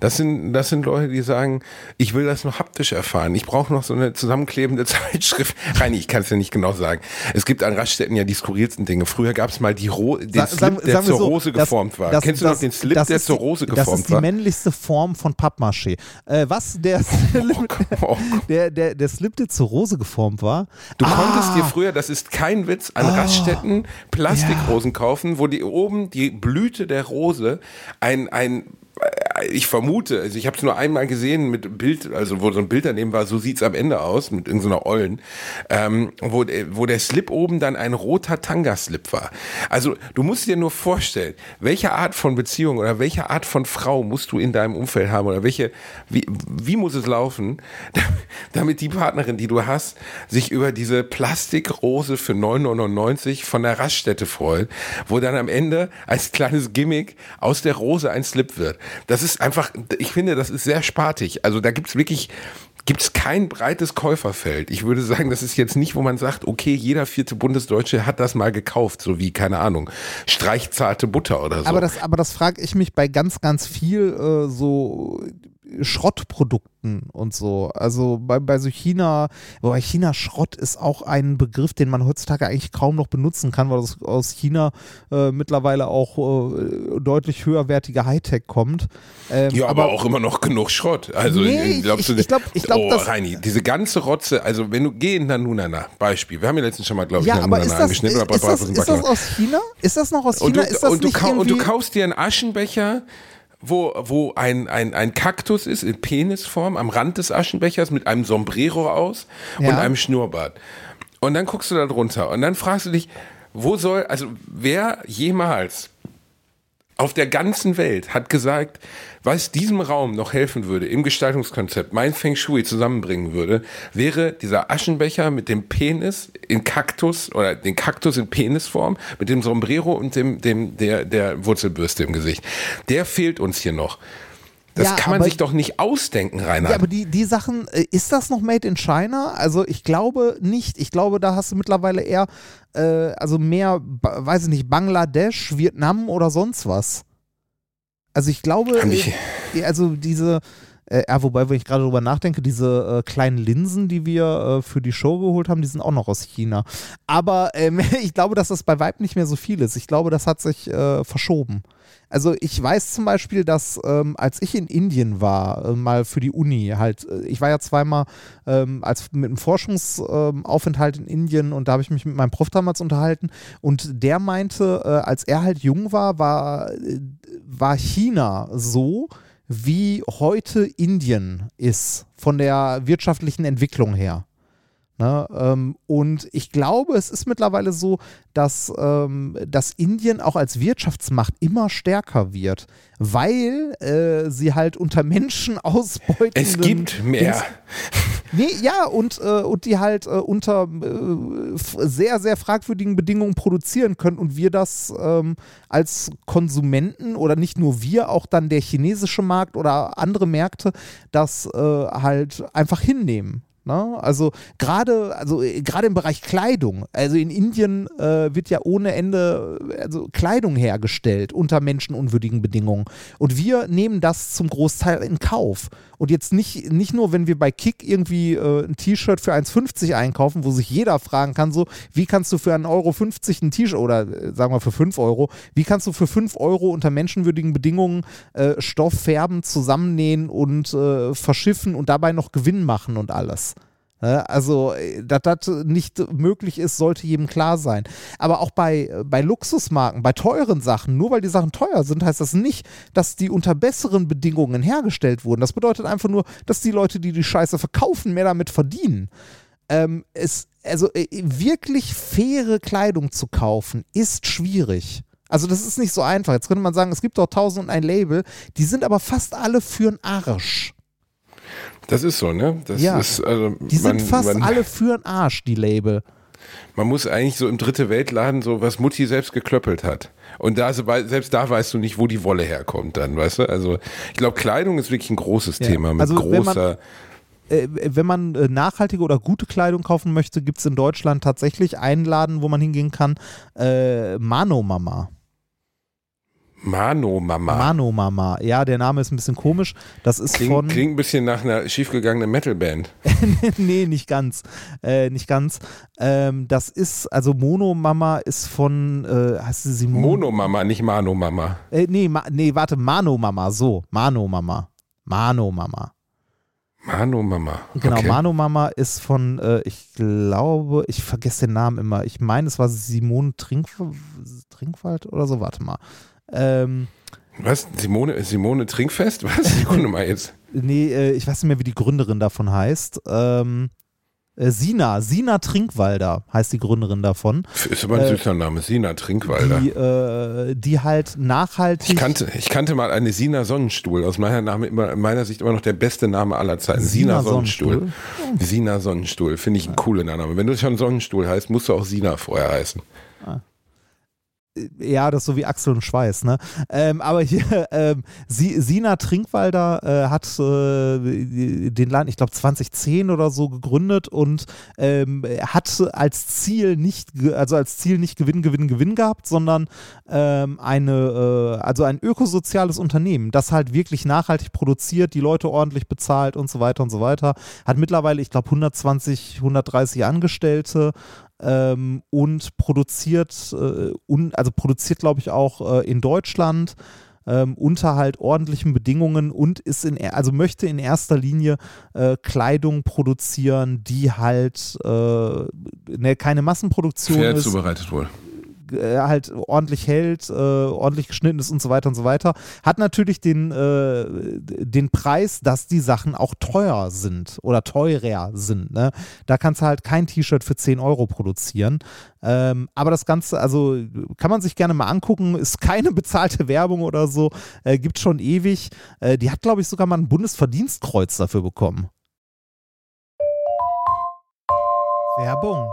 Das sind, das sind Leute, die sagen, ich will das noch haptisch erfahren. Ich brauche noch so eine zusammenklebende [laughs] Zeitschrift. Reini, ich kann es ja nicht genau sagen. Es gibt an Raststätten ja die skurrilsten Dinge. Früher gab es mal die Ro den Sa- Slip, der zur so, Rose das- geformt war. das- Kennst du das- noch den Slip, das der zur Rose Das geformt ist die war? männlichste Form von Pappmaché. Äh, was der [laughs] Slip, Oh der, der, der Slip, der zur Rose geformt war. Du Ah, konntest dir früher, das ist kein Witz, an Raststätten Plastikrosen kaufen, wo die oben die Blüte der Rose ein, ein ich vermute, also ich habe es nur einmal gesehen mit Bild, also wo so ein Bild daneben war, so sieht's am Ende aus, mit in so einer Ollen, ähm, wo, der- wo der Slip oben dann ein roter Tanga-Slip war. Also du musst dir nur vorstellen, welche Art von Beziehung oder welche Art von Frau musst du in deinem Umfeld haben oder welche, wie, wie muss es laufen, [laughs] damit die Partnerin, die du hast, sich über diese Plastikrose für 9,99 von der Raststätte freut, wo dann am Ende als kleines Gimmick aus der Rose ein Slip wird. Das ist einfach, ich finde, das ist sehr spartig. Also da gibt's wirklich gibt es kein breites Käuferfeld. Ich würde sagen, das ist jetzt nicht, wo man sagt, okay, jeder vierte Bundesdeutsche hat das mal gekauft, so wie, keine Ahnung, streichzarte Butter oder so. Aber das, aber das frage ich mich bei ganz, ganz viel äh, so Schrottprodukten und so. Also bei, bei so China, wobei China Schrott ist auch ein Begriff, den man heutzutage eigentlich kaum noch benutzen kann, weil das aus China äh, mittlerweile auch äh, deutlich höherwertige Hightech kommt. Ähm, ja, aber, aber, auch immer noch genug Schrott. Also nee, glaubst ich, du, ich glaube, ich glaub, oh, Reini, diese ganze Rotze, also wenn du geh in Nanunana, Beispiel, wir haben ja letztens schon mal, glaube ich, ja, aber ist das, angeschnitten. Ist, ist, das, ist das aus China? Ist das noch aus China? Und du, und, du nicht und du kaufst dir einen Aschenbecher wo, wo ein, ein, ein Kaktus ist in Penisform am Rand des Aschenbechers mit einem Sombrero aus ja. und einem Schnurrbart. Und dann guckst du da drunter und dann fragst du dich, wo soll, also wer jemals auf der ganzen Welt hat gesagt, was diesem Raum noch helfen würde im Gestaltungskonzept, mein Feng Shui zusammenbringen würde, wäre dieser Aschenbecher mit dem Penis in Kaktus oder den Kaktus in Penisform mit dem Sombrero und dem, dem der, der Wurzelbürste im Gesicht. Der fehlt uns hier noch. Das ja, kann man sich doch nicht ausdenken, Rainer. Ja, aber die, die Sachen, äh, ist das noch made in China? Also ich glaube nicht. Ich glaube, da hast du mittlerweile eher, äh, also mehr, weiß ich nicht, Bangladesch, Vietnam oder sonst was. Also ich glaube, äh, also diese, äh, ja, wobei, wenn ich gerade drüber nachdenke, diese äh, kleinen Linsen, die wir äh, für die Show geholt haben, die sind auch noch aus China. Aber ähm, [laughs] ich glaube, dass das bei Weib nicht mehr so viel ist. Ich glaube, das hat sich äh, verschoben. Also ich weiß zum Beispiel, dass ähm, als ich in Indien war, äh, mal für die Uni halt, äh, ich war ja zweimal ähm, als mit einem Forschungsaufenthalt in Indien und da habe ich mich mit meinem Prof damals unterhalten und der meinte, äh, als er halt jung war, war, äh, war China so, wie heute Indien ist, von der wirtschaftlichen Entwicklung her. Ne, ähm, und ich glaube, es ist mittlerweile so, dass, ähm, dass Indien auch als Wirtschaftsmacht immer stärker wird, weil äh, sie halt unter Menschen [laughs] ausbeuten. Es gibt mehr. Nee, ja, und, äh, und die halt äh, unter äh, sehr, sehr fragwürdigen Bedingungen produzieren können und wir das ähm, als Konsumenten oder nicht nur wir, auch dann der chinesische Markt oder andere Märkte das äh, halt einfach hinnehmen. Ne? Also gerade also äh, gerade im Bereich Kleidung, also in Indien äh, wird ja ohne Ende also Kleidung hergestellt unter menschenunwürdigen Bedingungen und wir nehmen das zum Großteil in Kauf. Und jetzt nicht, nicht nur, wenn wir bei Kick irgendwie äh, ein T-Shirt für 1,50 einkaufen, wo sich jeder fragen kann, so, wie kannst du für 1,50 Euro ein T-Shirt oder äh, sagen wir für 5 Euro, wie kannst du für 5 Euro unter menschenwürdigen Bedingungen äh, Stoff färben, zusammennähen und äh, verschiffen und dabei noch Gewinn machen und alles. Also, äh, dass das nicht möglich ist, sollte jedem klar sein. Aber auch bei, bei Luxusmarken, bei teuren Sachen, nur weil die Sachen teuer sind, heißt das nicht, dass die unter besseren Bedingungen hergestellt wurden. Das bedeutet einfach nur, dass die Leute, die die Scheiße verkaufen, mehr damit verdienen. Ähm, es, also äh, wirklich faire Kleidung zu kaufen, ist schwierig. Also das ist nicht so einfach. Jetzt könnte man sagen, es gibt doch tausend und ein Label, die sind aber fast alle für den Arsch. Das ist so, ne? Das ja. Ist, also, die sind man, fast man, alle [laughs] für den Arsch, die Label. Man muss eigentlich so im dritte Weltladen so, was Mutti selbst geklöppelt hat. Und da, selbst da weißt du nicht, wo die Wolle herkommt dann, weißt du? Also ich glaube, Kleidung ist wirklich ein großes ja. Thema mit also, großer äh, wenn man äh, nachhaltige oder gute Kleidung kaufen möchte, gibt es in Deutschland tatsächlich einen Laden, wo man hingehen kann. Äh, Mano Mama. Mano Mama. Mano Mama. Ja, der Name ist ein bisschen komisch. Das ist klingt, von. Klingt ein bisschen nach einer schiefgegangenen Metalband. [laughs] nee, nicht ganz. Äh, nicht ganz. Ähm, das ist, also Mono Mama ist von, äh, heißt sie Simone? Mono Mama, nicht Mano Mama. Äh, nee, ma, nee, warte, Mano Mama, so. Mano Mama. Mano Mama. Mano Mama. Genau, okay. Mano Mama ist von, äh, ich glaube, ich vergesse den Namen immer. Ich meine, es war Simone Trink, Trinkwald oder so. Warte mal. Ähm, was? Simone, Simone Trinkfest? Was? [laughs] Sekunde mal jetzt. Nee, äh, ich weiß nicht mehr, wie die Gründerin davon heißt. Ähm, äh, Sina, Sina Trinkwalder heißt die Gründerin davon. Ist aber ein äh, süßer Name, Sina Trinkwalder. Die, äh, die halt nachhaltig. Ich kannte, ich kannte mal eine Sina Sonnenstuhl. Aus meiner, Name immer, meiner Sicht immer noch der beste Name aller Zeiten. Sina, Sina Sonnenstuhl. Sonnenstuhl. Sina Sonnenstuhl. Finde ich ein ja. cooler Name. Wenn du schon Sonnenstuhl heißt, musst du auch Sina vorher heißen. Ah. Ja, das ist so wie Axel und Schweiß, ne? Ähm, aber hier, [laughs] ähm, Sina Trinkwalder äh, hat äh, den Laden, ich glaube 2010 oder so gegründet und ähm, hat als Ziel nicht, also als Ziel nicht Gewinn, Gewinn, Gewinn gehabt, sondern ähm, eine, äh, also ein ökosoziales Unternehmen, das halt wirklich nachhaltig produziert, die Leute ordentlich bezahlt und so weiter und so weiter. Hat mittlerweile, ich glaube, 120, 130 Angestellte, ähm, und produziert, äh, un, also produziert, glaube ich, auch äh, in Deutschland ähm, unter halt ordentlichen Bedingungen und ist in, also möchte in erster Linie äh, Kleidung produzieren, die halt äh, ne, keine Massenproduktion Fair ist. zubereitet wohl halt ordentlich hält, äh, ordentlich geschnitten ist und so weiter und so weiter, hat natürlich den, äh, den Preis, dass die Sachen auch teuer sind oder teurer sind. Ne? Da kannst du halt kein T-Shirt für 10 Euro produzieren. Ähm, aber das Ganze, also kann man sich gerne mal angucken, ist keine [laughs] bezahlte Werbung oder so, äh, gibt schon ewig. Äh, die hat, glaube ich, sogar mal ein Bundesverdienstkreuz dafür bekommen. Werbung.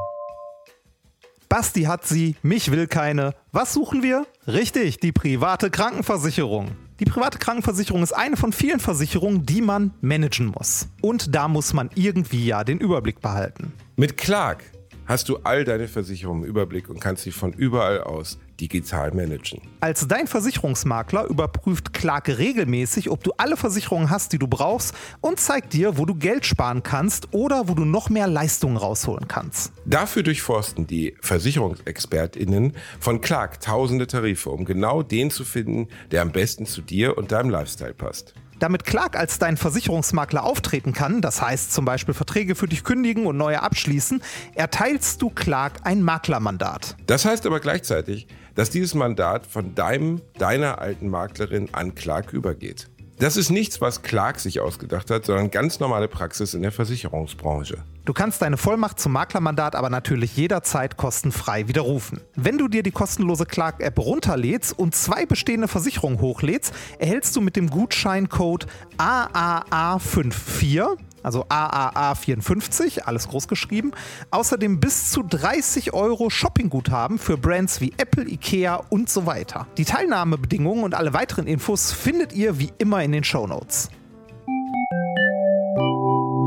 Basti hat sie, mich will keine. Was suchen wir? Richtig, die private Krankenversicherung. Die private Krankenversicherung ist eine von vielen Versicherungen, die man managen muss. Und da muss man irgendwie ja den Überblick behalten. Mit Clark hast du all deine Versicherungen im Überblick und kannst sie von überall aus digital managen. Als dein Versicherungsmakler überprüft Clark regelmäßig, ob du alle Versicherungen hast, die du brauchst und zeigt dir, wo du Geld sparen kannst oder wo du noch mehr Leistungen rausholen kannst. Dafür durchforsten die Versicherungsexpertinnen von Clark tausende Tarife, um genau den zu finden, der am besten zu dir und deinem Lifestyle passt. Damit Clark als dein Versicherungsmakler auftreten kann, das heißt zum Beispiel Verträge für dich kündigen und neue abschließen, erteilst du Clark ein Maklermandat. Das heißt aber gleichzeitig, dass dieses Mandat von deinem, deiner alten Maklerin an Clark übergeht. Das ist nichts, was Clark sich ausgedacht hat, sondern ganz normale Praxis in der Versicherungsbranche. Du kannst deine Vollmacht zum Maklermandat aber natürlich jederzeit kostenfrei widerrufen. Wenn du dir die kostenlose Clark-App runterlädst und zwei bestehende Versicherungen hochlädst, erhältst du mit dem Gutscheincode AAA54 also AAA54, alles groß geschrieben. Außerdem bis zu 30 Euro Shoppingguthaben für Brands wie Apple, Ikea und so weiter. Die Teilnahmebedingungen und alle weiteren Infos findet ihr wie immer in den Show Notes.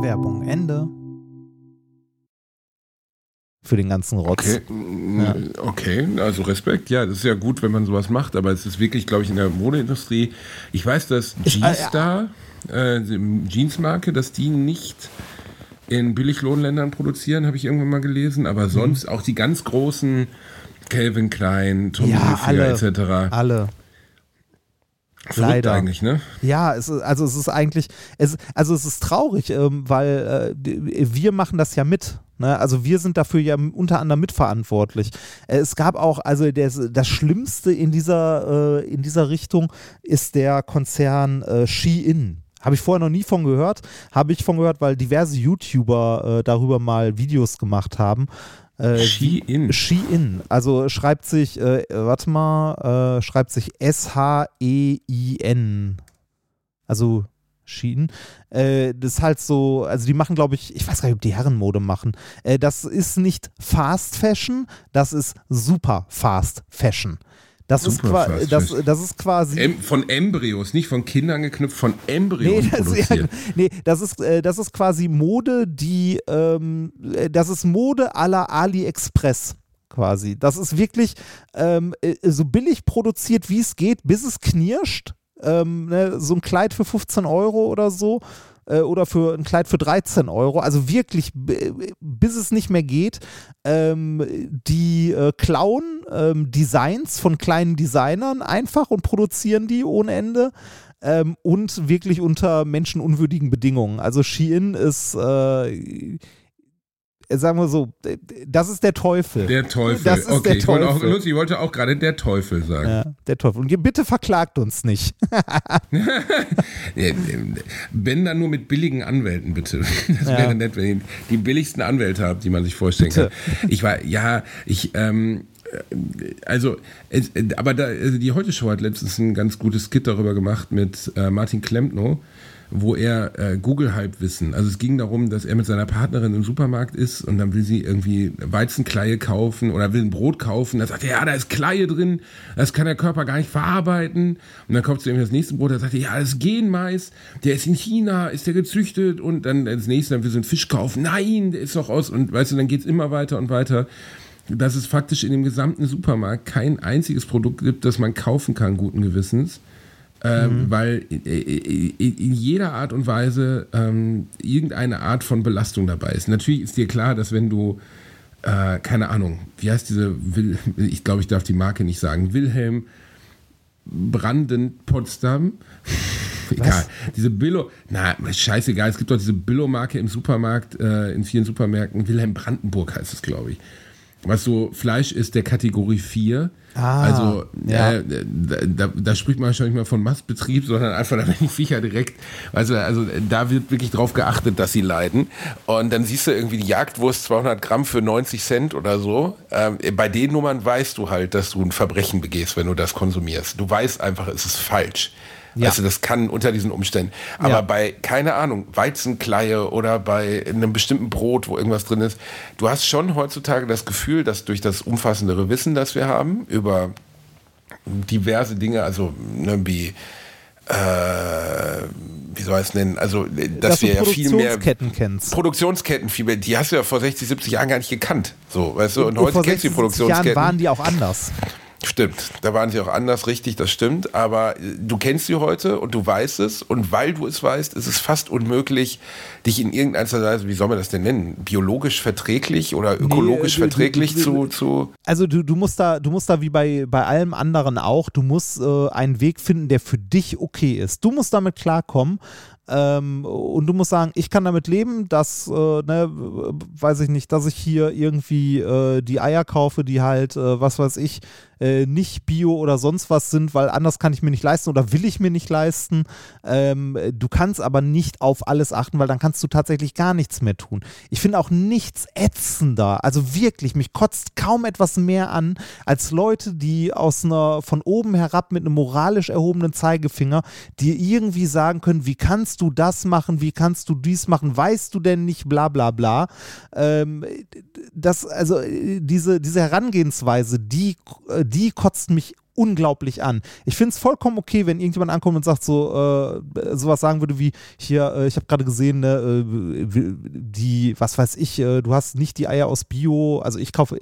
Werbung Ende. Für den ganzen Rotz. Okay. Ja. okay, also Respekt. Ja, das ist ja gut, wenn man sowas macht, aber es ist wirklich, glaube ich, in der Modeindustrie. Ich weiß, dass G-Star. Äh, Jeansmarke, dass die nicht in Billiglohnländern produzieren, habe ich irgendwann mal gelesen, aber mhm. sonst mhm. auch die ganz großen Calvin Klein, Tommy ja, Hilfiger etc. Alle. Verrückt Leider. eigentlich, ne? Ja, es ist, also es ist eigentlich, es, also es ist traurig, ähm, weil äh, wir machen das ja mit. Ne? Also wir sind dafür ja unter anderem mitverantwortlich. Äh, es gab auch, also das, das Schlimmste in dieser, äh, in dieser Richtung ist der Konzern äh, Shein. Habe ich vorher noch nie von gehört. Habe ich von gehört, weil diverse YouTuber äh, darüber mal Videos gemacht haben. Äh, Shein. Shein. Also schreibt sich, äh, warte mal, äh, schreibt sich S-H-E-I-N. Also Shein. Äh, das ist halt so, also die machen, glaube ich, ich weiß gar nicht, ob die Herrenmode machen. Äh, das ist nicht Fast Fashion, das ist super Fast Fashion. Das ist, das, das ist, quasi. Em von Embryos, nicht von Kindern geknüpft, von Embryos nee, das, produziert. Ja, [laughs] nee, das ist, äh, das ist quasi Mode, die. Ähm, äh, das ist Mode à la AliExpress quasi. Das ist wirklich ähm, äh, so billig produziert, wie es geht, bis es knirscht. Ähm, ne, so ein Kleid für 15 Euro oder so äh, oder für ein Kleid für 13 Euro. Also wirklich, bis es nicht mehr geht. Ähm, die äh, klauen ähm, Designs von kleinen Designern einfach und produzieren die ohne Ende. Ähm, und wirklich unter menschenunwürdigen Bedingungen. Also Shein ist äh, sagen wir so, das ist der Teufel. Der Teufel. Das ist okay, der Teufel. Ich wollte, auch, ich wollte auch gerade der Teufel sagen. Ja, der Teufel. Und bitte verklagt uns nicht. [laughs] wenn dann nur mit billigen Anwälten, bitte. Das ja. wäre nett, wenn ihr die billigsten Anwälte habt, die man sich vorstellen bitte. kann. Ich war, ja, ich, ähm, also, es, aber da, also die Heute Show hat letztens ein ganz gutes Skit darüber gemacht mit äh, Martin Klempno wo er äh, Google-Halbwissen, also es ging darum, dass er mit seiner Partnerin im Supermarkt ist und dann will sie irgendwie Weizenkleie kaufen oder will ein Brot kaufen. Da sagt er, ja, da ist Kleie drin, das kann der Körper gar nicht verarbeiten. Und dann kauft sie irgendwie das nächste Brot, da sagt er, ja, das ist Genmais, der ist in China, ist der gezüchtet und dann das nächste, dann will sie einen Fisch kaufen. Nein, der ist doch aus und weißt du, dann geht es immer weiter und weiter dass es faktisch in dem gesamten Supermarkt kein einziges Produkt gibt, das man kaufen kann, guten Gewissens. Ähm, mhm. Weil in, jeder Art und Weise ähm, irgendeine Art von Belastung dabei ist. Natürlich ist dir klar, dass wenn du, äh, keine Ahnung, wie heißt diese, Will, ich glaube, ich darf die Marke nicht sagen, Wilhelm Branden Potsdam. [laughs] Egal. Diese Billo, na, scheißegal, es gibt doch diese Billo-Marke im Supermarkt, äh, in vielen Supermärkten. Wilhelm Brandenburg heißt es, glaube ich was so Fleisch ist der Kategorie 4. Ah, also ja. äh, da, da, spricht man schon nicht mal von Mastbetrieb, sondern einfach, da werden die Viecher direkt, also, also da wird wirklich drauf geachtet, dass sie leiden. Und dann siehst du irgendwie die Jagdwurst 200 Gramm für 90 Cent oder so. Ähm, bei den Nummern weißt du halt, dass du ein Verbrechen begehst, wenn du das konsumierst. Du weißt einfach, es ist falsch. Ja. Also das kann unter diesen Umständen. Aber ja. bei, keine Ahnung, Weizenkleie oder bei einem bestimmten Brot, wo irgendwas drin ist, du hast schon heutzutage das Gefühl, dass durch das umfassendere Wissen, das wir haben, über diverse Dinge, also ne, wie äh, wie soll ich es nennen? Also, dass, dass wir ja viel mehr Produktionsketten kennst. Produktionsketten viel mehr, die hast du ja vor 60, 70 Jahren gar nicht gekannt. So, weißt du, und, und heute kennst du die Produktionsketten. Jahren waren die auch anders. Stimmt, da waren sie auch anders, richtig, das stimmt. Aber äh, du kennst sie heute und du weißt es. Und weil du es weißt, ist es fast unmöglich, dich in irgendeiner Weise, wie soll man das denn nennen, biologisch verträglich oder ökologisch nee, verträglich du, du, du, zu, zu. Also du, du musst da, du musst da wie bei, bei allem anderen auch, du musst äh, einen Weg finden, der für dich okay ist. Du musst damit klarkommen, ähm, und du musst sagen, ich kann damit leben, dass, äh, ne, weiß ich nicht, dass ich hier irgendwie äh, die Eier kaufe, die halt, äh, was weiß ich, äh, nicht Bio oder sonst was sind, weil anders kann ich mir nicht leisten oder will ich mir nicht leisten. Ähm, du kannst aber nicht auf alles achten, weil dann kannst du tatsächlich gar nichts mehr tun. Ich finde auch nichts ätzender. Also wirklich, mich kotzt kaum etwas mehr an, als Leute, die aus einer von oben herab mit einem moralisch erhobenen Zeigefinger dir irgendwie sagen können, wie kannst du das machen, wie kannst du dies machen, weißt du denn nicht, bla bla bla. Ähm, das, also diese, diese Herangehensweise, die, die kotzt mich unglaublich an. Ich finde es vollkommen okay, wenn irgendjemand ankommt und sagt so, äh, sowas sagen würde wie, hier, äh, ich habe gerade gesehen, ne, äh, die, was weiß ich, äh, du hast nicht die Eier aus Bio, also ich kaufe,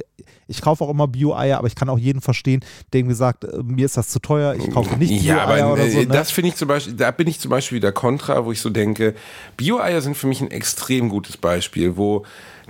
ich kaufe auch immer Bio-Eier, aber ich kann auch jeden verstehen, der irgendwie sagt, äh, mir ist das zu teuer, ich kaufe nicht Bio-Eier ja, oder so. Ne? Das finde ich zum Beispiel, da bin ich zum Beispiel wieder kontra, wo ich so denke, Bio-Eier sind für mich ein extrem gutes Beispiel, wo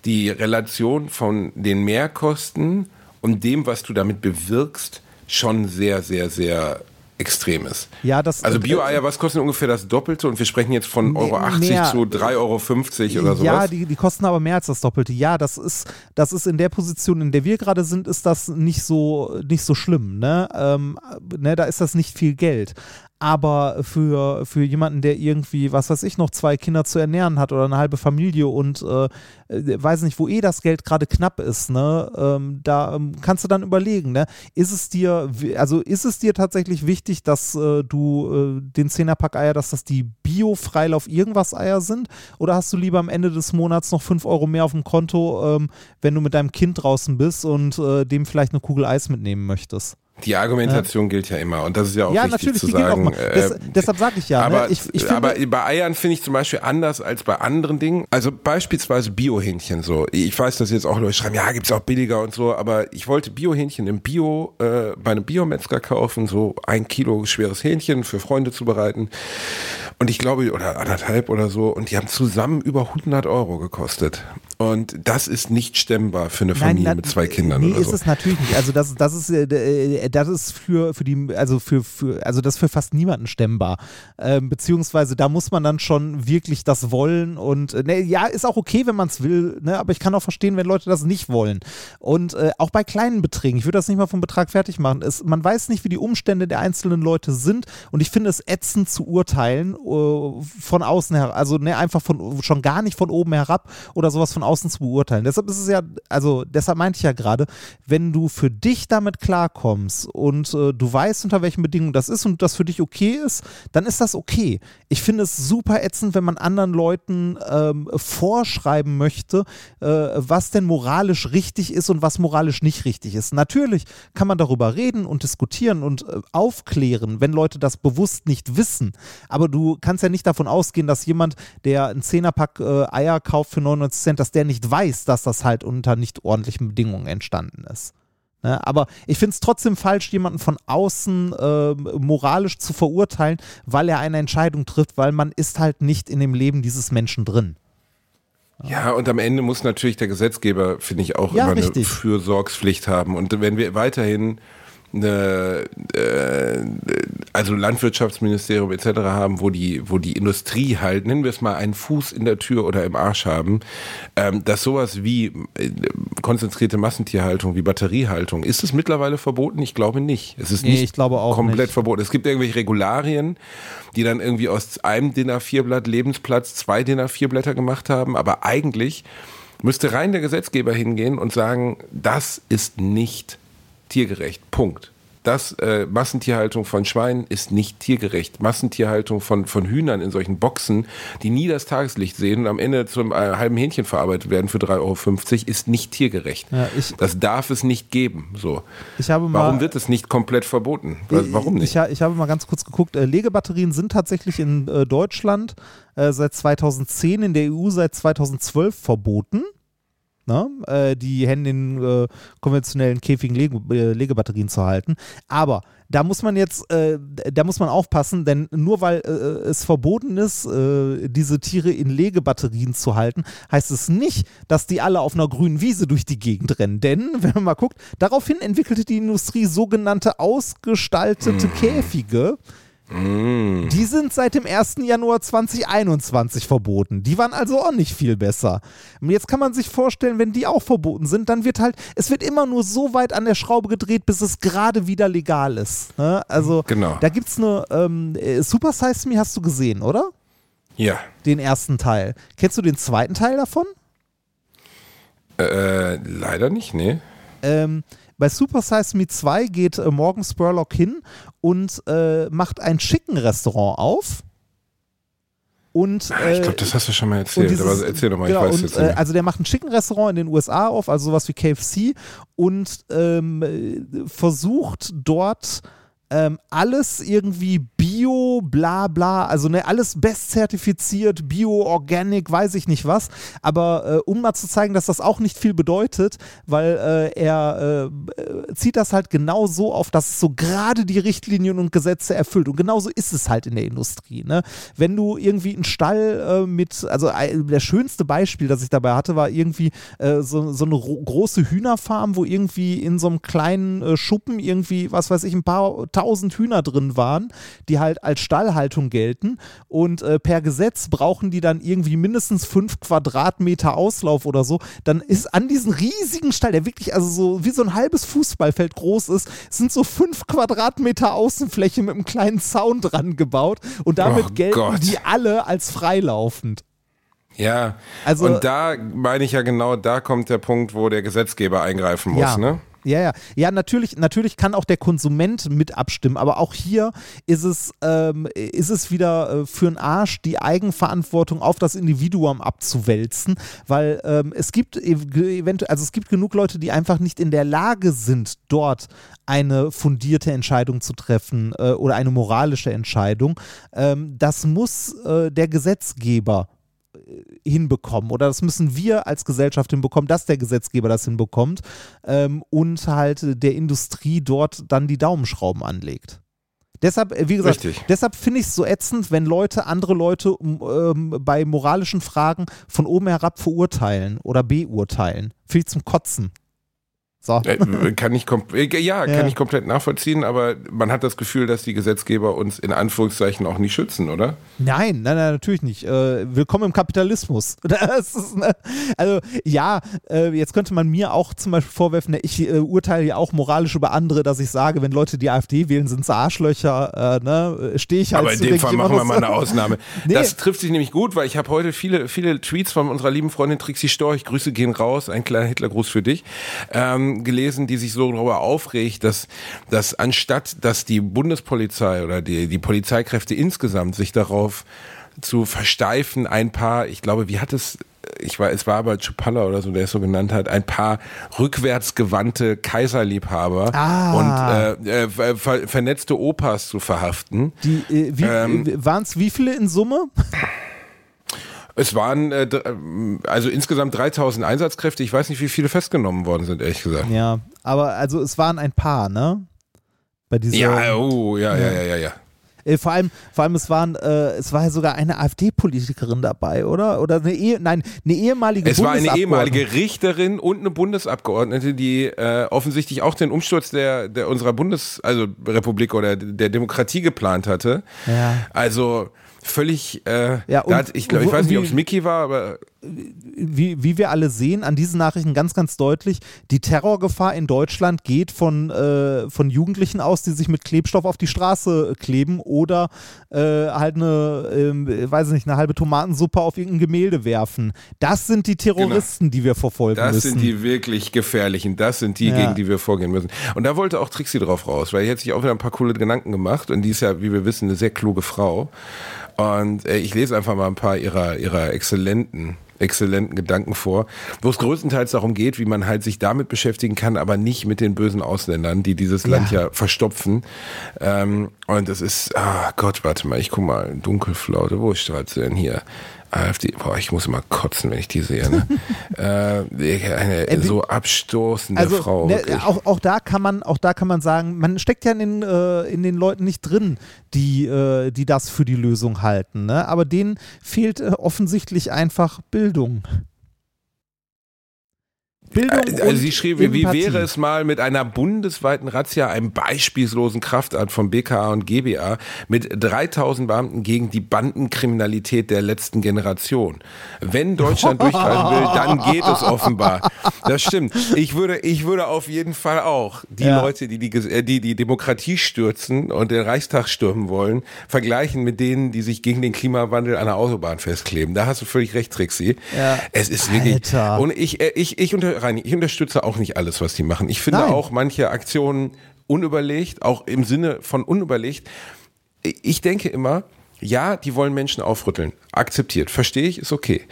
die Relation von den Mehrkosten und dem, was du damit bewirkst, schon sehr, sehr, sehr extrem ist. Ja, das, also Bio-Eier, was kosten ungefähr das Doppelte? Und wir sprechen jetzt von Euro 80 mehr, zu 3,50 Euro oder sowas. Ja, die, die kosten aber mehr als das Doppelte. Ja, das ist, das ist in der Position, in der wir gerade sind, ist das nicht so, nicht so schlimm. Ne? Ähm, ne, da ist das nicht viel Geld aber für, für jemanden, der irgendwie, was weiß ich, noch zwei Kinder zu ernähren hat oder eine halbe Familie und äh, äh weiß nicht, wo eh das Geld gerade knapp ist, ne, ähm, da ähm, kannst du dann überlegen, ne, ist es dir, also ist es dir tatsächlich wichtig, dass äh, du äh, den Zehnerpack Eier, dass das die Bio-Freilauf irgendwas Eier sind oder hast du lieber am Ende des Monats noch fünf Euro mehr auf dem Konto, ähm, wenn du mit deinem Kind draußen bist und äh, dem vielleicht eine Kugel Eis mitnehmen möchtest? Die Argumentation ja. gilt ja immer und das ist ja auch ja, wichtig zu sagen. Des, äh, deshalb sage ich ja. Aber, ne? ich, ich finde, aber bei Eiern finde ich zum Beispiel anders als bei anderen Dingen. Also beispielsweise Biohähnchen so. Ich weiß, dass jetzt auch Leute schreiben, ja, gibt es auch billiger und so, aber ich wollte Biohähnchen im Bio, äh, bei einem Biometzger kaufen, so ein Kilo schweres Hähnchen für Freunde zu bereiten. Und ich glaube, oder anderthalb oder so, und die haben zusammen über 100 Euro gekostet. Und das ist nicht stemmbar für eine Familie Nein, mit zwei Kindern. Nee, oder so. ist es natürlich nicht. Also das, das ist, äh, äh, das ist für, für die, also für, für, also das ist für fast niemanden stemmbar. Ähm, beziehungsweise da muss man dann schon wirklich das wollen und äh, ne, ja, ist auch okay, wenn man es will, ne, aber ich kann auch verstehen, wenn Leute das nicht wollen. Und äh, auch bei kleinen Beträgen, ich würde das nicht mal vom Betrag fertig machen. Es, man weiß nicht, wie die Umstände der einzelnen Leute sind und ich finde es ätzend zu urteilen äh, von außen her, also ne, einfach von schon gar nicht von oben herab oder sowas von außen zu beurteilen. Deshalb ist es ja, also deshalb meinte ich ja gerade, wenn du für dich damit klarkommst und äh, du weißt, unter welchen Bedingungen das ist und das für dich okay ist, dann ist das okay. Ich finde es super ätzend, wenn man anderen Leuten ähm, vorschreiben möchte, äh, was denn moralisch richtig ist und was moralisch nicht richtig ist. Natürlich kann man darüber reden und diskutieren und äh, aufklären, wenn Leute das bewusst nicht wissen. Aber du kannst ja nicht davon ausgehen, dass jemand, der ein Zehnerpack äh, Eier kauft für 99 Cent, dass der nicht weiß, dass das halt unter nicht ordentlichen Bedingungen entstanden ist. Ne? Aber ich finde es trotzdem falsch, jemanden von außen äh, moralisch zu verurteilen, weil er eine Entscheidung trifft, weil man ist halt nicht in dem Leben dieses Menschen drin. Ja, und am Ende muss natürlich der Gesetzgeber, finde ich, auch Ja, immer richtig. eine Fürsorgspflicht haben. Und wenn wir weiterhin eine, äh, also Landwirtschaftsministerium etc. haben, wo die, wo die Industrie halt, nennen wir es mal, einen Fuß in der Tür oder im Arsch haben, ähm, dass sowas wie äh, konzentrierte Massentierhaltung, wie Batteriehaltung, ist es mittlerweile verboten? Ich glaube nicht. Es ist Nee, nicht ich glaube auch komplett nicht. verboten. Es gibt irgendwelche Regularien, die dann irgendwie aus einem DIN A4-Blatt Lebensplatz zwei DIN A4-Blätter gemacht haben, aber eigentlich müsste rein der Gesetzgeber hingehen und sagen, das ist nicht tiergerecht. Punkt. Das äh, Massentierhaltung von Schweinen ist nicht tiergerecht. Massentierhaltung von, von Hühnern in solchen Boxen, die nie das Tageslicht sehen und am Ende zum äh, halben Hähnchen verarbeitet werden für 3,50 Euro, ist nicht tiergerecht. Ja, ich- das darf es nicht geben. So. Ich mal, Warum wird es nicht komplett verboten? Warum nicht? Ich, ich, ich habe mal ganz kurz geguckt. Äh, Legebatterien sind tatsächlich in äh, Deutschland äh, seit 2010, in der EU seit 2012 verboten. Ne? Äh, die Hände in äh, konventionellen Käfigen Lege, äh, Legebatterien zu halten. Aber da muss man jetzt, äh, da muss man aufpassen, denn nur weil äh, es verboten ist, diese Tiere in Legebatterien zu halten, heißt es nicht, dass die alle auf einer grünen Wiese durch die Gegend rennen. Denn, [laughs] wenn man mal guckt, daraufhin entwickelte die Industrie sogenannte ausgestaltete Käfige. Die sind seit dem 1. Januar 2021 verboten. Die waren also auch nicht viel besser. Jetzt kann man sich vorstellen, wenn die auch verboten sind, dann wird halt, es wird immer nur so weit an der Schraube gedreht, bis es gerade wieder legal ist. Ne? Also Genau. da gibt es eine, ähm, äh, Super Size Me hast du gesehen, oder? Ja. Den ersten Teil. Kennst du den zweiten Teil davon? Äh, leider nicht, nee. Ähm, bei Super Size Me 2 geht äh, Morgan Spurlock hin und äh, macht ein Chicken-Restaurant auf. Und, Ah, ich äh, glaube, das hast du schon mal erzählt, dieses- aber erzähl doch mal, genau, ich weiß und, jetzt äh, nicht. Also der macht ein Chicken-Restaurant in den USA auf, also sowas wie KFC und ähm, äh, versucht dort ähm, alles irgendwie Bio, bla bla, also ne, alles best zertifiziert, Bio, Organic, weiß ich nicht was. Aber äh, um mal zu zeigen, dass das auch nicht viel bedeutet, weil äh, er äh, zieht das halt genau so auf, dass es so gerade die Richtlinien und Gesetze erfüllt. Und genauso ist es halt in der Industrie. Ne? Wenn du irgendwie einen Stall äh, mit, also der schönste Beispiel, das ich dabei hatte, war irgendwie äh, so, so eine ro- große Hühnerfarm, wo irgendwie in so einem kleinen äh, Schuppen irgendwie, was weiß ich, ein paar tausend Hühner drin waren, die halt als Stallhaltung gelten. Und äh, per Gesetz brauchen die dann irgendwie mindestens fünf Quadratmeter Auslauf oder so. Dann ist an diesen riesigen Stall, der wirklich also so wie so ein halbes Fußballfeld groß ist, sind so fünf Quadratmeter Außenfläche mit einem kleinen Zaun dran gebaut. Und damit Oh gelten Gott. die alle als freilaufend. Ja, Also- und da meine ich ja genau, da kommt der Punkt, wo der Gesetzgeber eingreifen muss, ja. ne? Ja, ja. Ja, natürlich, natürlich kann auch der Konsument mit abstimmen, aber auch hier ist es, ähm, ist es wieder äh, für einen Arsch, die Eigenverantwortung auf das Individuum abzuwälzen, weil ähm, es gibt eventuell, also es gibt genug Leute, die einfach nicht in der Lage sind, dort eine fundierte Entscheidung zu treffen äh, oder eine moralische Entscheidung. Ähm, das muss äh, der Gesetzgeber hinbekommen oder das müssen wir als Gesellschaft hinbekommen, dass der Gesetzgeber das hinbekommt ähm, und halt der Industrie dort dann die Daumenschrauben anlegt. Deshalb, äh, wie gesagt, Richtig. deshalb finde ich es so ätzend, wenn Leute andere Leute ähm, bei moralischen Fragen von oben herab verurteilen oder beurteilen. Viel zum Kotzen. So. Äh, kann ich äh, ja, kann Ja. ich komplett nachvollziehen, aber man hat das Gefühl, dass die Gesetzgeber uns in Anführungszeichen auch nicht schützen, oder? Nein, nein, nein, natürlich nicht. Äh, willkommen im Kapitalismus. [laughs] Das ist, ne, also ja, äh, jetzt könnte man mir auch zum Beispiel vorwerfen, ich äh, urteile ja auch moralisch über andere, dass ich sage, wenn Leute die AfD wählen, sind sie Arschlöcher. Äh, ne, stehe ich halt Aber in dem Fall machen wir mal eine [laughs] Ausnahme. Nee. Das trifft sich nämlich gut, weil ich habe heute viele, viele Tweets von unserer lieben Freundin Trixie Storch, Grüße gehen raus, ein kleiner Hitlergruß für dich, ähm, gelesen, die sich so darüber aufregt, dass, dass anstatt, dass die Bundespolizei oder die, die Polizeikräfte insgesamt sich darauf zu versteifen, ein paar, ich glaube, wie hat es, ich war, es war aber Chupalla oder so, der es so genannt hat, ein paar rückwärtsgewandte Kaiserliebhaber Ah. und äh, äh, ver, ver, vernetzte Opas zu verhaften. Die, äh, wie, Ähm, äh, waren es wie viele in Summe? Es waren äh, ähm, also insgesamt 3000 Einsatzkräfte. Ich weiß nicht, wie viele festgenommen worden sind, ehrlich gesagt. Ja, aber also es waren ein paar, ne? Bei dieser, Ja, oh, ja, ja, ja, ja, ja. Äh, vor allem, vor allem es waren, äh, es war ja sogar eine AfD-Politikerin dabei, oder? Oder eine Ehe, nein, eine ehemalige Es war eine ehemalige Richterin und eine Bundesabgeordnete, die äh, offensichtlich auch den Umsturz der, der unserer Bundes, also Republik oder der Demokratie geplant hatte. Ja. Also völlig, äh, Ja, und da hat, ich glaube, ich weiß nicht, ob es Mickey war, aber Wie, wie wir alle sehen, an diesen Nachrichten ganz, ganz deutlich, die Terrorgefahr in Deutschland geht von, äh, von Jugendlichen aus, die sich mit Klebstoff auf die Straße kleben oder äh, halt eine, ähm, weiß ich nicht, eine halbe Tomatensuppe auf irgendein Gemälde werfen. Das sind die Terroristen, die wir verfolgen Das müssen. sind die wirklich gefährlichen. Das sind die, Ja. gegen die wir vorgehen müssen. Und da wollte auch Trixie drauf raus, weil die hat sich auch wieder ein paar coole Gedanken gemacht. Und die ist ja, wie wir wissen, eine sehr kluge Frau. Und äh, ich lese einfach mal ein paar ihrer, ihrer exzellenten, exzellenten Gedanken vor, wo es größtenteils darum geht, wie man halt sich damit beschäftigen kann, aber nicht mit den bösen Ausländern, die dieses Land ja verstopfen. Ähm, und das ist, ah Gott, warte mal, ich guck mal, Dunkelflaute, wo ist das denn hier? AfD, boah, ich muss immer kotzen, wenn ich die sehe. Ne? [laughs] äh, eine Äh, so abstoßende also Frau. ne, auch, auch da kann man auch da kann man sagen, man steckt ja in den, äh, in den Leuten nicht drin, die, äh, die das für die Lösung halten. Ne? Aber denen fehlt äh, offensichtlich einfach Bildung. Bildung Also und sie schrieb, wie Empathie. wäre es mal mit einer bundesweiten Razzia, einem beispielslosen Kraftakt von BKA und GBA mit 3000 Beamten gegen die Bandenkriminalität der letzten Generation. Wenn Deutschland durchgreifen will, dann geht es offenbar. Das stimmt. Ich würde, ich würde auf jeden Fall auch die Ja. Leute, die die, äh, die die Demokratie stürzen und den Reichstag stürmen wollen, vergleichen mit denen, die sich gegen den Klimawandel an der Autobahn festkleben. Da hast du völlig recht, Trixie. Ja. Es ist wirklich, Alter. und ich, äh, ich, ich, unter, Reini, ich unterstütze auch nicht alles, was die machen. Ich finde Nein. auch manche Aktionen unüberlegt, auch im Sinne von unüberlegt. Ich denke immer, ja, die wollen Menschen aufrütteln. Akzeptiert. Verstehe ich, ist okay.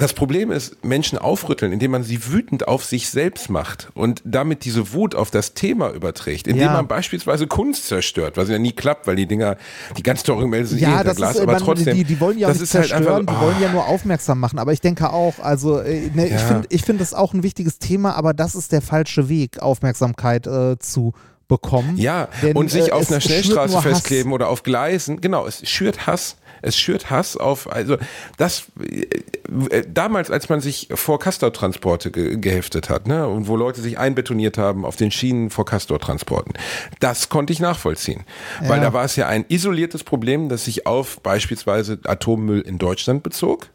Das Problem ist, Menschen aufrütteln, indem man sie wütend auf sich selbst macht und damit diese Wut auf das Thema überträgt, indem Ja. man beispielsweise Kunst zerstört, was ja nie klappt, weil die Dinger, die ganz teuren sind eh Ja, hinter das Glas, ist, aber man, trotzdem. die, die wollen ja auch das nicht ist halt zerstören, einfach, die wollen ja nur aufmerksam machen. Aber ich denke auch, also äh, ne, ich Ja. finde ich find das auch ein wichtiges Thema, aber das ist der falsche Weg, Aufmerksamkeit äh, zu bekommen. Ja, Denn, und sich äh, auf einer Schnellstraße nur Hass. festkleben oder auf Gleisen. Genau, es schürt Hass. Es schürt Hass auf, also das, äh, damals, als man sich vor Castortransporte ge geheftet hat, ne, und wo Leute sich einbetoniert haben auf den Schienen vor Castortransporten, das konnte ich nachvollziehen. Weil Ja. da war es ja ein isoliertes Problem, das sich auf beispielsweise Atommüll in Deutschland bezog.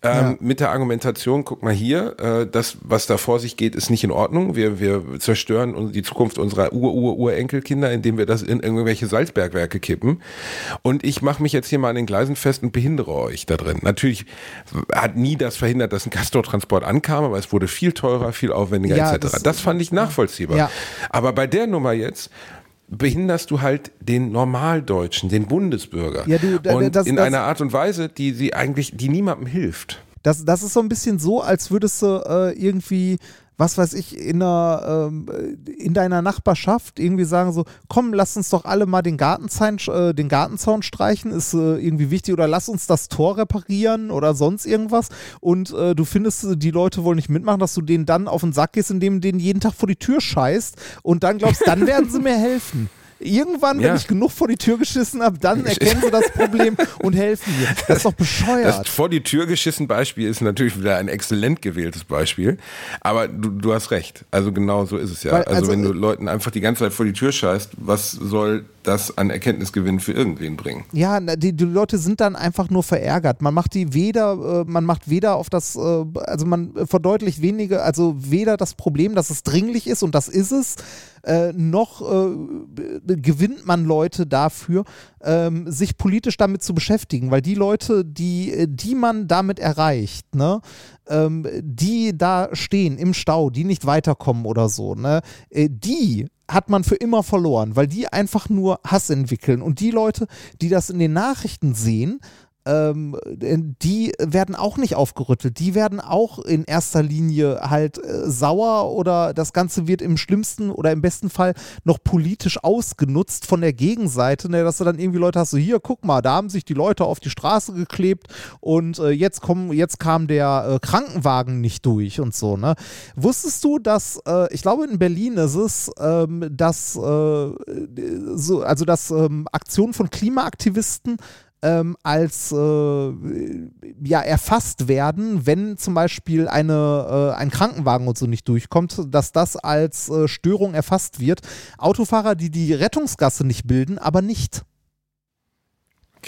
Ähm, Ja. Mit der Argumentation, guck mal hier, äh, das, was da vor sich geht, ist nicht in Ordnung. Wir, wir zerstören uns- die Zukunft unserer Ur-Ur-Urenkelkinder, indem wir das in irgendwelche Salzbergwerke kippen. Und ich mache mich jetzt hier mal an den Gleisen fest und behindere euch da drin. Natürlich hat nie das verhindert, dass ein Castortransport ankam, aber es wurde viel teurer, viel aufwendiger Ja, etc. das- Das, fand ich nachvollziehbar. Ja. Aber bei der Nummer jetzt behinderst du halt den Normaldeutschen, den Bundesbürger. Ja, du, und das- in das- einer Art und Weise, die sie eigentlich, die niemandem hilft. Das, das ist so ein bisschen so, als würdest du äh, irgendwie, was weiß ich, in, einer, ähm, in deiner Nachbarschaft irgendwie sagen so, komm, lass uns doch alle mal den Gartenzaun, äh, den Gartenzaun streichen, ist äh, irgendwie wichtig, oder lass uns das Tor reparieren oder sonst irgendwas. Und äh, du findest, äh, die Leute wollen nicht mitmachen, dass du denen dann auf den Sack gehst, indem du denen jeden Tag vor die Tür scheißt und dann glaubst, dann werden sie [laughs] mir helfen. Irgendwann, Ja. wenn ich genug vor die Tür geschissen habe, dann erkennen sie das Problem und helfen mir. Das ist doch bescheuert. Das vor die Tür geschissen Beispiel ist natürlich wieder ein exzellent gewähltes Beispiel. Aber du, du hast recht. Also genau so ist es ja. Weil, also, also, wenn du Leuten einfach die ganze Zeit vor die Tür scheißt, was soll das an Erkenntnisgewinn für irgendwen bringen? Ja, die, die Leute sind dann einfach nur verärgert. Man macht die weder, äh, man macht weder auf das, äh, also man verdeutlicht wenige, also weder das Problem, dass es dringlich ist und das ist es, äh, noch äh, gewinnt man Leute dafür, ähm, sich politisch damit zu beschäftigen, weil die Leute, die, äh, die man damit erreicht, ne, ähm, die da stehen im Stau, die nicht weiterkommen oder so, ne, äh, die hat man für immer verloren, weil die einfach nur Hass entwickeln. Und die Leute, die das in den Nachrichten sehen, ähm, die werden auch nicht aufgerüttelt. Die werden auch in erster Linie halt äh, sauer oder das Ganze wird im schlimmsten oder im besten Fall noch politisch ausgenutzt von der Gegenseite, ne, dass du dann irgendwie Leute hast, so hier, guck mal, da haben sich die Leute auf die Straße geklebt und äh, jetzt, kommen, jetzt kam der äh, Krankenwagen nicht durch und so. Ne? Wusstest du, dass, äh, ich glaube in Berlin ist es, ähm, dass, äh, so, also dass ähm, Aktionen von Klimaaktivisten ähm, als äh, ja erfasst werden, wenn zum Beispiel eine, äh, ein Krankenwagen und so nicht durchkommt, dass das als äh, Störung erfasst wird. Autofahrer, die die Rettungsgasse nicht bilden, aber nicht.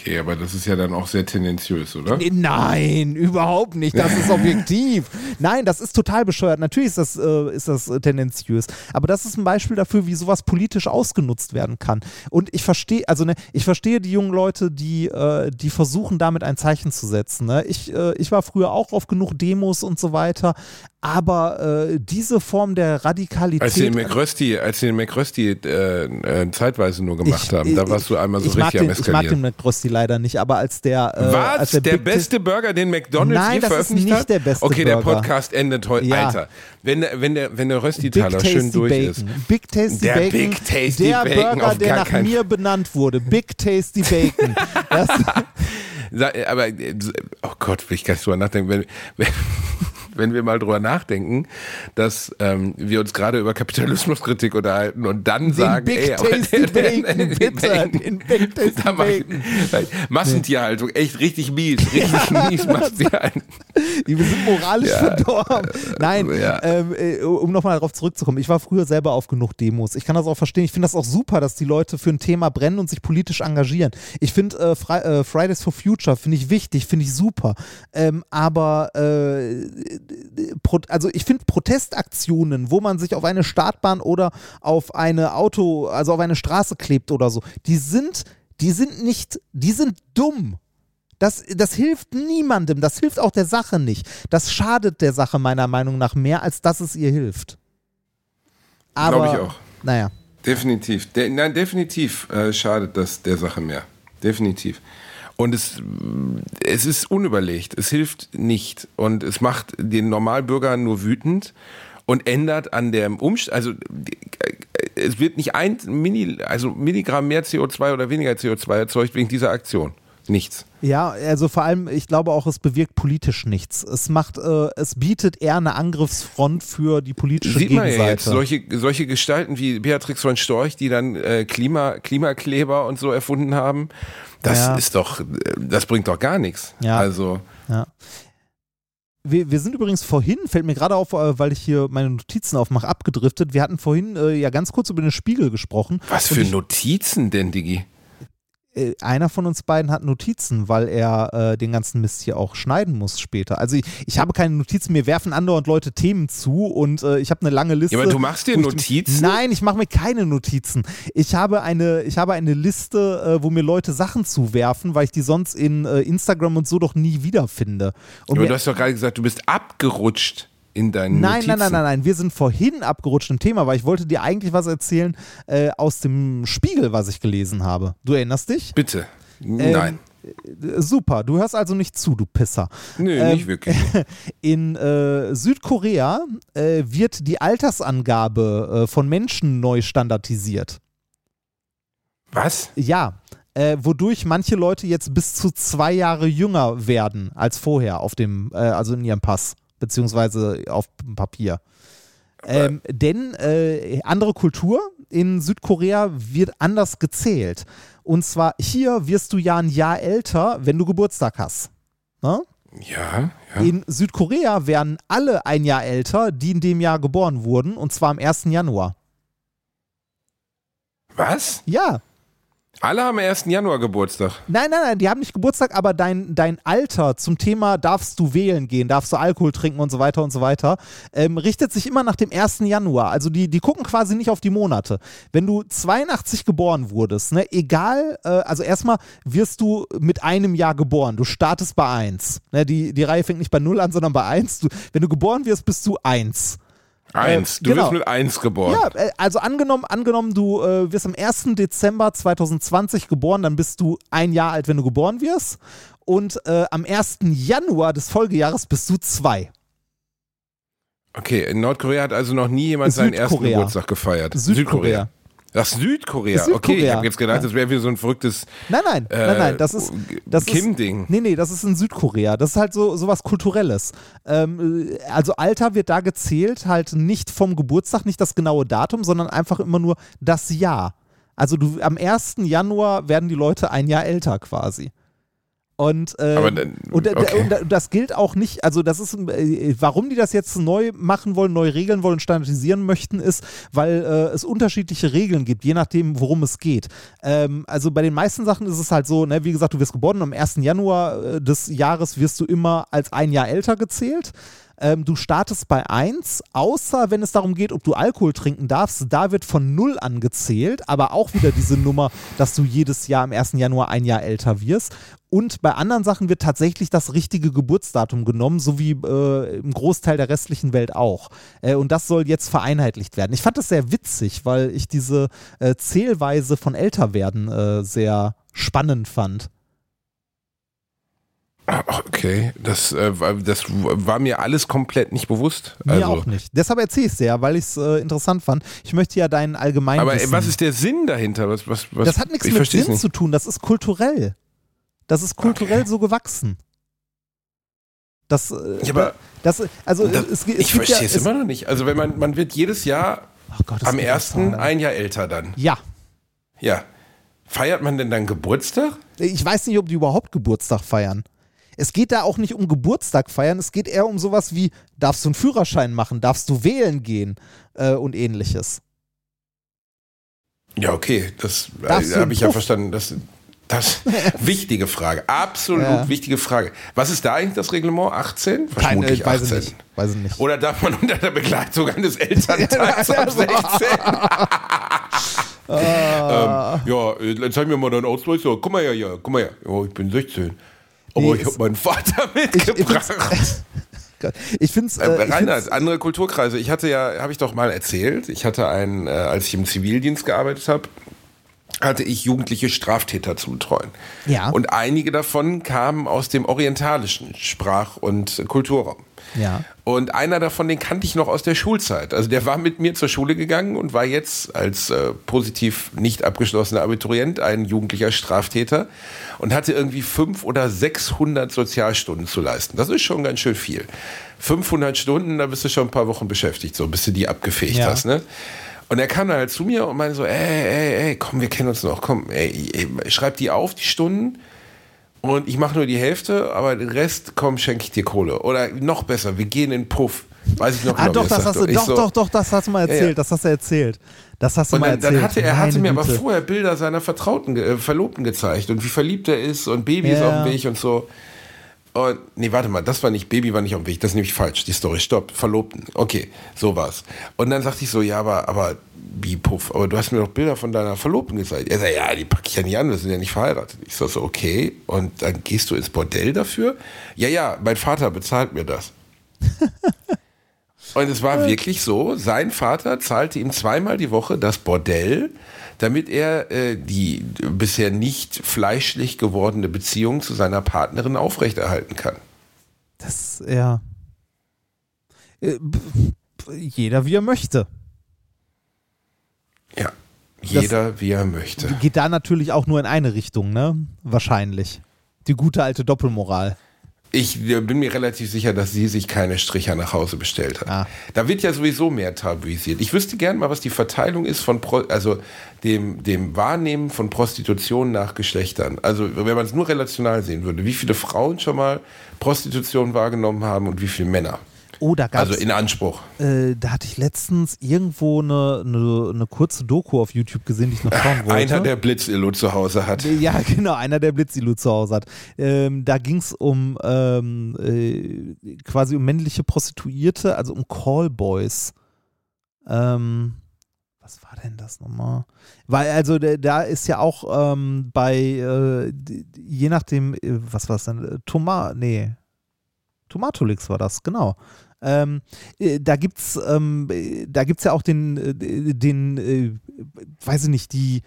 Okay, aber das ist ja dann auch sehr tendenziös, oder? Nein, überhaupt nicht. Das ist [laughs] objektiv. Nein, das ist total bescheuert. Natürlich ist das, äh, ist das äh, tendenziös. Aber das ist ein Beispiel dafür, wie sowas politisch ausgenutzt werden kann. Und ich verstehe, also ne, ich verstehe die jungen Leute, die, äh, die versuchen, damit ein Zeichen zu setzen. Ne? Ich, äh, ich war früher auch auf genug Demos und so weiter. Aber äh, diese Form der Radikalität. Als sie den McRösti, als sie den McRösti äh, äh, zeitweise nur gemacht haben, da warst du einmal so ich richtig am den, Ich mag den Eskalieren. McRösti leider nicht, aber als der. Äh, als Was? Der, Big beste Burger, den McDonalds Nein, je das ist veröffentlicht nicht hat? der beste okay, der. Podcast endet heute. Ja. Alter, wenn der, wenn der, wenn der Rösti-Taler schön durch Bacon. ist. Big Tasty Der Bacon. Big Tasty der Bacon Burger, auf der nach mir benannt wurde. Big Tasty Bacon. [laughs] Das, Aber, äh, oh Gott, will ich gar nicht drüber nachdenken. Wenn, wenn, wenn wir mal drüber nachdenken, dass ähm, wir uns gerade über Kapitalismuskritik unterhalten und dann den sagen, Big ey, aber der- [laughs] bitte. Den Big [laughs] Tasty Da Bacon. Massentierhaltung, echt richtig mies, richtig mies Massentierhaltung. Wir sind moralisch verdorben. Nein, Ja. ähm, äh, um nochmal darauf zurückzukommen. Ich war früher selber auf genug Demos. Ich kann das auch verstehen. Ich finde das auch super, dass die Leute für ein Thema brennen und sich politisch engagieren. Ich finde äh, äh, Fridays for Future finde ich wichtig, finde ich super. Ähm, aber äh, also ich finde Protestaktionen, wo man sich auf eine Startbahn oder auf eine Auto, also auf eine Straße klebt oder so, die sind, die sind nicht, die sind dumm. Das, das hilft niemandem, das hilft auch der Sache nicht. Das schadet der Sache meiner Meinung nach mehr, als dass es ihr hilft. Aber, Glaube ich auch. Naja. Definitiv. De nein, definitiv äh, schadet das der Sache mehr. Definitiv. Und es, es ist unüberlegt. Es hilft nicht. Und es macht den Normalbürger nur wütend und ändert an dem Umstand, also es wird nicht ein Mini, also Milligramm mehr CO2 oder weniger CO2 erzeugt wegen dieser Aktion. Nichts. Ja, also vor allem, ich glaube auch, es bewirkt politisch nichts. Es macht, äh, es bietet eher eine Angriffsfront für die politische Sieht man Gegenseite. ja jetzt, solche, solche Gestalten wie Beatrix von Storch, die dann äh, Klima, Klimakleber und so erfunden haben, das Ja. ist doch, äh, das bringt doch gar nichts. Ja. Also, Ja. Wir, wir sind übrigens vorhin, fällt mir gerade auf, äh, weil ich hier meine Notizen aufmache, abgedriftet. Wir hatten vorhin äh, ja ganz kurz über den Spiegel gesprochen. was für ich, Notizen denn, Digi? Äh, einer von uns beiden hat Notizen, weil er äh, den ganzen Mist hier auch schneiden muss später. Also ich, ich habe keine Notizen, mir werfen andauernd Leute Themen zu und äh, ich habe eine lange Liste. Ja, aber du machst dir wo ich- Notizen? Nein, ich mache mir keine Notizen. Ich habe eine, ich habe eine Liste, äh, wo mir Leute Sachen zuwerfen, weil ich die sonst in äh, Instagram und so doch nie wiederfinde. Und Aber du hast doch gerade gesagt, du bist abgerutscht in deinen Nein, Notizen. nein, nein, nein, nein. Wir sind vorhin abgerutscht im Thema, weil ich wollte dir eigentlich was erzählen äh, aus dem Spiegel, was ich gelesen habe. Du erinnerst dich? Bitte. Ähm, Nein. Äh, Super, du hörst also nicht zu, du Pisser. Nö, ähm, nicht wirklich. [laughs] In äh, Südkorea äh, wird die Altersangabe äh, von Menschen neu standardisiert. Was? Ja, äh, wodurch manche Leute jetzt bis zu zwei Jahre jünger werden als vorher auf dem, äh, also in ihrem Pass, beziehungsweise auf dem Papier. Ähm, denn äh, andere Kultur in Südkorea wird anders gezählt. Und zwar hier wirst du ja ein Jahr älter, wenn du Geburtstag hast. Ne? Ja, ja. In Südkorea werden alle ein Jahr älter, die in dem Jahr geboren wurden, und zwar am 1. Januar. Was? Ja. Alle haben am 1. Januar Geburtstag. Nein, nein, nein, die haben nicht Geburtstag, aber dein, dein Alter zum Thema darfst du wählen gehen, darfst du Alkohol trinken und so weiter und so weiter, ähm, richtet sich immer nach dem 1. Januar. Also die, die gucken quasi nicht auf die Monate. Wenn du 82 geboren wurdest, ne, egal, äh, also erstmal wirst du mit einem Jahr geboren. Du startest bei 1. Ne, die, die Reihe fängt nicht bei 0 an, sondern bei 1. Du, wenn du geboren wirst, bist du 1. Eins. Äh, du genau. wirst mit eins geboren. Ja, äh, also angenommen, angenommen, du äh, wirst am 1. Dezember 2020 geboren, dann bist du ein Jahr alt, wenn du geboren wirst. Und äh, am 1. Januar des Folgejahres bist du zwei. Okay, in Nordkorea hat also noch nie jemand seinen ersten Südkorea. Geburtstag gefeiert. Südkorea. Ach, Südkorea. Südkorea. Okay, ich habe jetzt gedacht, das wäre wie so ein verrücktes Nein, nein, äh, nein, nein, das ist, das Kim-Ding. nee, nee, das ist in Südkorea. Das ist halt so sowas Kulturelles. Ähm, äh, also Alter wird da gezählt, halt nicht vom Geburtstag, nicht das genaue Datum, sondern einfach immer nur das Jahr. Also du, am 1. Januar werden die Leute ein Jahr älter quasi. Und, ähm, dann- und, äh, okay. und das gilt auch nicht, also das ist, äh, warum die das jetzt neu machen wollen, neu regeln wollen, standardisieren möchten, ist, weil äh, es unterschiedliche Regeln gibt, je nachdem, worum es geht. Ähm, also bei den meisten Sachen ist es halt so, ne, wie gesagt, du wirst geboren, am 1. Januar äh, des Jahres wirst du immer als ein Jahr älter gezählt. Ähm, du startest bei 1, außer wenn es darum geht, ob du Alkohol trinken darfst. Da wird von 0 angezählt, aber auch wieder diese Nummer, dass du jedes Jahr am 1. Januar ein Jahr älter wirst. Und bei anderen Sachen wird tatsächlich das richtige Geburtsdatum genommen, so wie äh, im Großteil der restlichen Welt auch. Äh, und das soll jetzt vereinheitlicht werden. Ich fand das sehr witzig, weil ich diese äh, Zählweise von Älterwerden äh, sehr spannend fand. Ah, Okay, das, äh, war- das war mir alles komplett nicht bewusst. Mir Also, auch nicht. Deshalb erzähle ich es ja, weil ich es äh, interessant fand. Ich möchte ja deinen allgemeinen. aber ey, was ist der Sinn dahinter? Was, was, was, das hat nichts ich mit Sinn nicht. zu tun, das ist kulturell. Das ist kulturell Okay. so gewachsen. Das, äh, Ja, aber das, also das, es, es ich gibt ja, verstehe es immer noch nicht. Also wenn man, man wird jedes Jahr Oh Gott, am ersten ein Jahr älter dann. Ja. Ja. Feiert man denn dann Geburtstag? Ich weiß nicht, ob die überhaupt Geburtstag feiern. Es geht da auch nicht um Geburtstag feiern, es geht eher um sowas wie, darfst du einen Führerschein machen, darfst du wählen gehen äh, und ähnliches. Ja, okay, das äh, habe ich ja Puff? verstanden. Das, das [laughs] wichtige Frage, absolut Ja. wichtige Frage. Was ist da eigentlich das Reglement? 18? Keine, Vermutlich weiß 18. ich nicht. Weiß ich nicht. Oder darf man unter der Begleitung eines Elternteils [laughs] ab 16? [laughs] Ah. ähm, ja, äh, dann zeig mir mal deinen Ausweis. Ja, guck mal her, ja, guck mal her. Ja, ich bin 16. Aber Nee, ich es- habe meinen Vater ich ich mitgebracht. find's, ich find's, Äh, äh, ich Rainer, find's andere Kulturkreise. Ich hatte ja, habe ich doch mal erzählt, ich hatte einen, äh, als ich im Zivildienst gearbeitet habe, hatte ich jugendliche Straftäter zu betreuen. Ja. Und einige davon kamen aus dem orientalischen Sprach- und Kulturraum. Ja. Und einer davon, den kannte ich noch aus der Schulzeit. Also der war mit mir zur Schule gegangen und war jetzt als äh, positiv nicht abgeschlossener Abiturient ein jugendlicher Straftäter und hatte irgendwie 500 oder 600 Sozialstunden zu leisten. Das ist schon ganz schön viel. 500 Stunden, da bist du schon ein paar Wochen beschäftigt, so bis du die abgefegt Ja. hast. Ne? Und er kam dann halt zu mir und meinte so, ey, ey, ey, komm, wir kennen uns noch, komm, ey, ey schreib die auf, die Stunden. Und ich mache nur die Hälfte, aber den Rest, komm, schenke ich dir Kohle. Oder noch besser, wir gehen in den Puff. Weiß ich noch Ah, genau, doch, das hast du, doch, so- doch, doch, das hast du mal erzählt, ja. das hast du erzählt. Das hast du Und mal dann, dann erzählt. hatte er hatte mir aber Güte. vorher Bilder seiner Vertrauten, äh, Verlobten gezeigt und wie verliebt er ist und Babys Ja. auf dem Weg und so. Und, nee, warte mal, das war nicht, Baby war nicht auf dem Weg, das ist nämlich falsch, die Story, stopp, Verlobten, okay, so war's. Und dann sagte ich so, ja, aber, aber, wie Puff, aber du hast mir doch Bilder von deiner Verlobten gezeigt. Er sagt, ja, die packe ich ja nicht an, wir sind ja nicht verheiratet. Ich so, so, okay, und dann gehst du ins Bordell dafür? Ja, ja, mein Vater bezahlt mir das. [laughs] Und es war wirklich so, sein Vater zahlte ihm zweimal die Woche das Bordell, damit er äh, die bisher nicht fleischlich gewordene Beziehung zu seiner Partnerin aufrechterhalten kann. Das, ja. Äh, Jeder wie er möchte. Ja, jeder wie er möchte. Geht da natürlich auch nur in eine Richtung, ne? Wahrscheinlich. Die gute alte Doppelmoral. Ich bin mir relativ sicher, dass sie sich keine Stricher nach Hause bestellt hat. Ah. Da wird ja sowieso mehr tabuisiert. Ich wüsste gerne mal, was die Verteilung ist von, Pro also dem, dem Wahrnehmen von Prostitution nach Geschlechtern. Also wenn man es nur relational sehen würde, wie viele Frauen schon mal Prostitution wahrgenommen haben und wie viele Männer. Oh, da gab's, Also in Anspruch. äh, da hatte ich letztens irgendwo eine, eine, eine kurze Doku auf YouTube gesehen, die ich noch schauen wollte. Einer, der Blitzillo zu Hause hat. Ja, [laughs] genau, einer, der Blitzilu zu Hause hat. Ähm, da ging es um ähm, äh, quasi um männliche Prostituierte, also um Callboys. Ähm, was war denn das nochmal? Weil, also da- ist ja auch ähm, bei, äh, je nachdem, äh, was war es denn? Äh, Toma, nee. Tomatolix war das, genau. Ähm, äh, da gibt's, ähm, äh, da gibt's ja auch den, äh, äh, weiß ich nicht, die,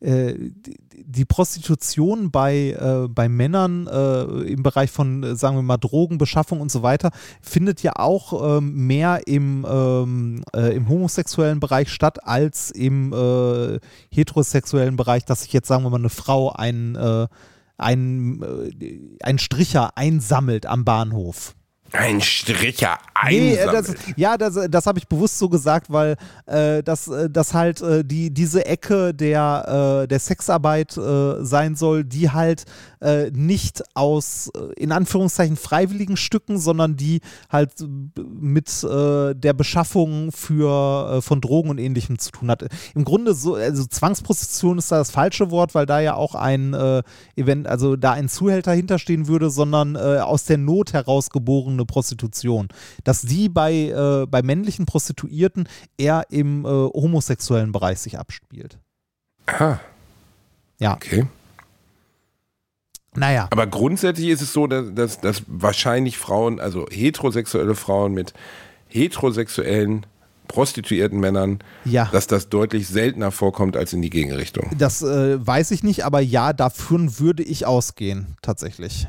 äh, die, die Prostitution bei, bei Männern im Bereich von, sagen wir mal, Drogenbeschaffung und so weiter, findet ja auch ähm, mehr im, ähm, äh, im homosexuellen Bereich statt als im heterosexuellen Bereich, dass sich jetzt, sagen wir mal, eine Frau einen, einen, einen Stricher einsammelt am Bahnhof. Ein Stricher Nee, äh, das, einsammeln. ja, das, das habe ich bewusst so gesagt, weil äh, das, äh, das halt äh, die, diese Ecke der, äh, der Sexarbeit äh, sein soll, die halt äh, nicht aus, äh, in Anführungszeichen, freiwilligen Stücken, sondern die halt äh, mit äh, der Beschaffung für, äh, von Drogen und ähnlichem zu tun hat. Im Grunde so, also Zwangsprostitution ist da das falsche Wort, weil da ja auch ein äh, Event, also da ein Zuhälter hinterstehen würde, sondern äh, aus der Not herausgeborene Prostitution. Dass die bei, äh, bei männlichen Prostituierten eher im äh, homosexuellen Bereich sich abspielt. Ah, Ja, okay. naja. Aber grundsätzlich ist es so, dass, dass, dass wahrscheinlich Frauen, also heterosexuelle Frauen mit heterosexuellen prostituierten Männern, Ja. dass das deutlich seltener vorkommt als in die Gegenrichtung. Das äh, weiß ich nicht, aber ja, davon würde ich ausgehen, tatsächlich.